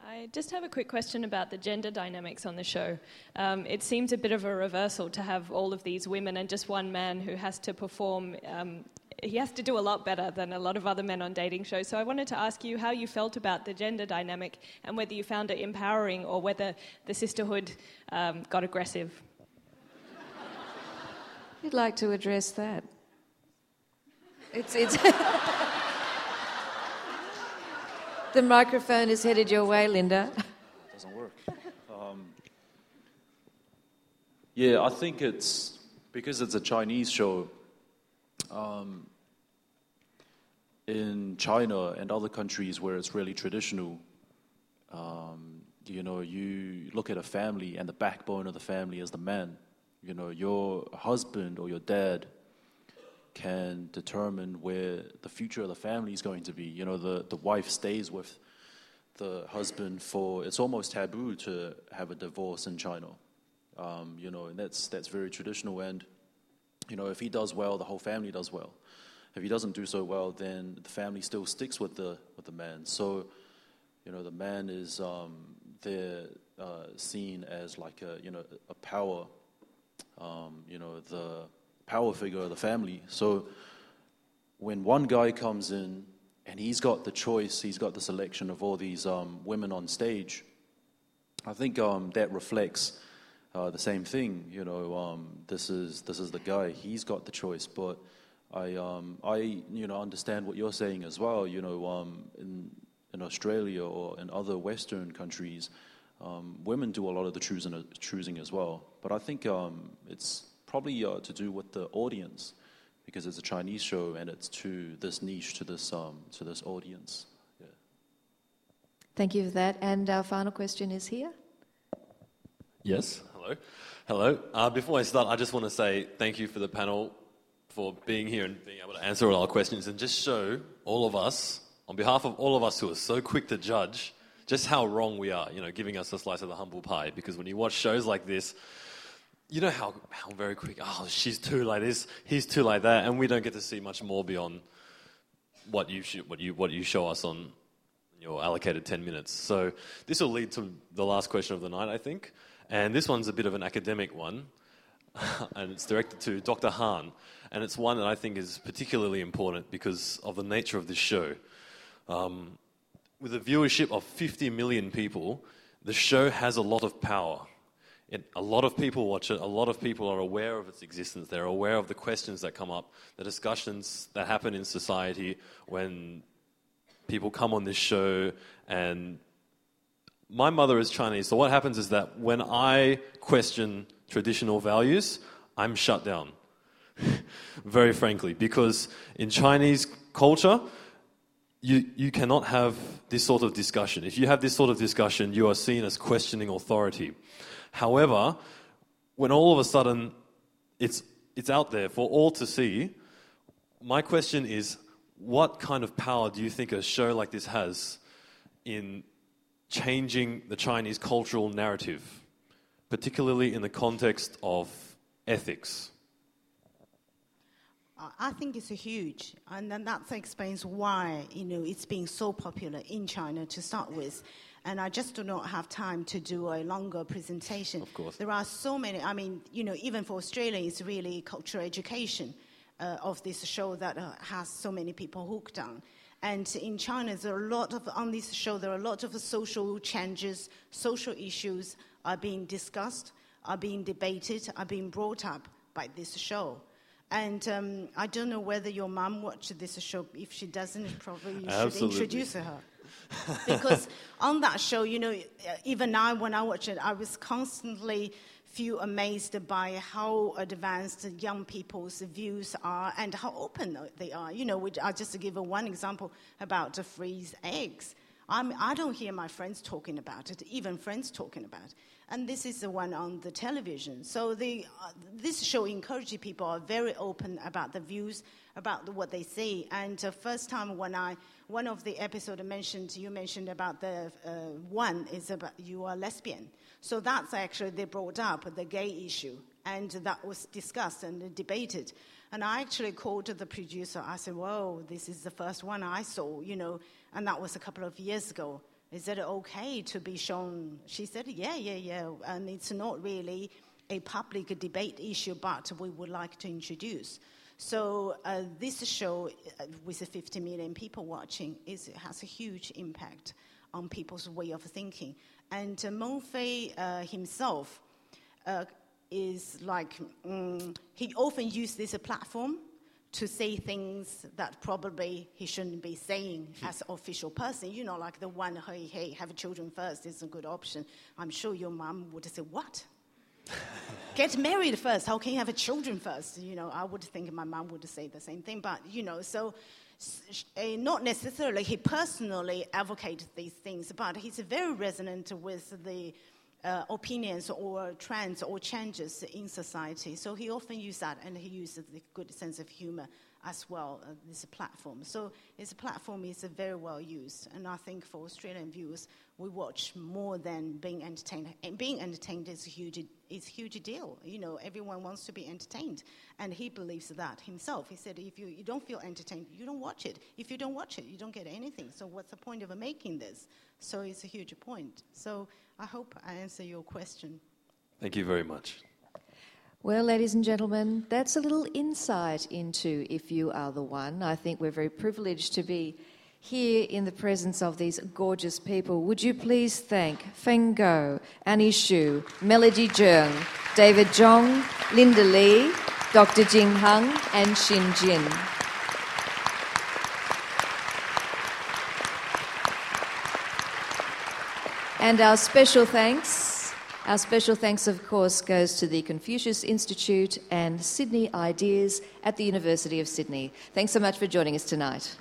I just have a quick question about the gender dynamics on the show. Um, it seems a bit of a reversal to have all of these women and just one man who has to perform. Um, he has to do a lot better than a lot of other men on dating shows. So I wanted to ask you how you felt about the gender dynamic and whether you found it empowering or whether the sisterhood um, got aggressive. You'd like to address that? It's it's. the microphone is headed your way, Linda. doesn't work. Um, yeah, I think it's because it's a Chinese show. Um, in China and other countries where it's really traditional, um, you know, you look at a family and the backbone of the family is the man. You know, your husband or your dad can determine where the future of the family is going to be. You know, the, the wife stays with the husband for, it's almost taboo to have a divorce in China. Um, you know, and that's, that's very traditional. And, you know, if he does well, the whole family does well. If he doesn't do so well, then the family still sticks with the, with the man. So, you know, the man is um, there uh, seen as like a, you know, a power, um, you know, the power figure of the family. So when one guy comes in and he's got the choice, he's got the selection of all these um, women on stage, I think um, that reflects uh, the same thing. You know, um, this is this is the guy. He's got the choice, but I um, I you know understand what you're saying as well. You know, um, in in Australia or in other Western countries, um, women do a lot of the choosing choosing as well. But I think it's probably uh, to do with the audience because it's a Chinese show and it's to this niche, to this um, to this audience. Yeah. Thank you for that. And our final question is here. Yes. Hello. Hello. Uh, before I start, I just want to say thank you for the panel for being here and being able to answer all our questions and just show all of us, on behalf of all of us who are so quick to judge, just how wrong we are. You know, giving us a slice of the humble pie. Because when you watch shows like this you know how, how very quick, oh, she's too like this, he's too like that, and we don't get to see much more beyond what you, sh- what you, what you show us on your allocated 10 minutes. So this will lead to the last question of the night, I think. And this one's a bit of an academic one, and it's directed to Dr. Han. And it's one that I think is particularly important because of the nature of this show. Um, with a viewership of 50 million people, the show has a lot of power it, a lot of people watch it. A lot of people are aware of its existence. They're aware of the questions that come up, the discussions that happen in society when people come on this show. And my mother is Chinese, so what happens is that when I question traditional values, I'm shut down. Very frankly, because in Chinese culture, you, you cannot have this sort of discussion. If you have this sort of discussion, you are seen as questioning authority. However, when all of a sudden it's, it's out there for all to see, my question is what kind of power do you think a show like this has in changing the Chinese cultural narrative, particularly in the context of ethics? Uh, I think it's huge, and that explains why you know it's being so popular in China to start with and I just do not have time to do a longer presentation. Of course. There are so many, I mean, you know, even for Australia, it's really cultural education uh, of this show that uh, has so many people hooked on. And in China, there are a lot of, on this show, there are a lot of social changes, social issues are being discussed, are being debated, are being brought up by this show. And um, I don't know whether your mom watched this show. If she doesn't, probably you should introduce her because on that show, you know, even now when I watch it, I was constantly feel amazed by how advanced young people's views are and how open they are. You know, I'll just give one example about the freeze eggs. I'm, I do not hear my friends talking about it, even friends talking about it. And this is the one on the television. So the, uh, this show encourages people are very open about the views, about the, what they see. And the first time when I one of the episodes mentioned, you mentioned about the uh, one is about you are lesbian. So that's actually, they brought up the gay issue, and that was discussed and debated. And I actually called the producer. I said, Whoa, this is the first one I saw, you know, and that was a couple of years ago. Is it okay to be shown? She said, Yeah, yeah, yeah. And it's not really a public debate issue, but we would like to introduce. So uh, this show, uh, with 50 million people watching, is, has a huge impact on people's way of thinking. And uh, Meng Fei uh, himself uh, is like, um, he often uses this platform to say things that probably he shouldn't be saying as an official person. You know, like the one, hey, hey, have children first is a good option. I'm sure your mom would say, what? Get married first. How can you have children first? You know, I would think my mom would say the same thing. But, you know, so uh, not necessarily he personally advocates these things, but he's very resonant with the uh, opinions or trends or changes in society. So he often uses that, and he uses the good sense of humor as well. Uh, a platform, so it's a platform is very well used, and I think for Australian viewers, we watch more than being entertained. And being entertained is a huge is a huge deal. You know, everyone wants to be entertained, and he believes that himself. He said, if you, you don't feel entertained, you don't watch it. If you don't watch it, you don't get anything. So what's the point of making this? So it's a huge point. So I hope I answer your question. Thank you very much. Well, ladies and gentlemen, that's a little insight into If You Are the One. I think we're very privileged to be here in the presence of these gorgeous people. Would you please thank Feng Guo, Annie Shu, Melody Jung, David Zhang, Linda Li, Dr. Jing Han, and Xin Jin. And our special thanks, our special thanks, of course, goes to the Confucius Institute and Sydney Ideas at the University of Sydney. Thanks so much for joining us tonight.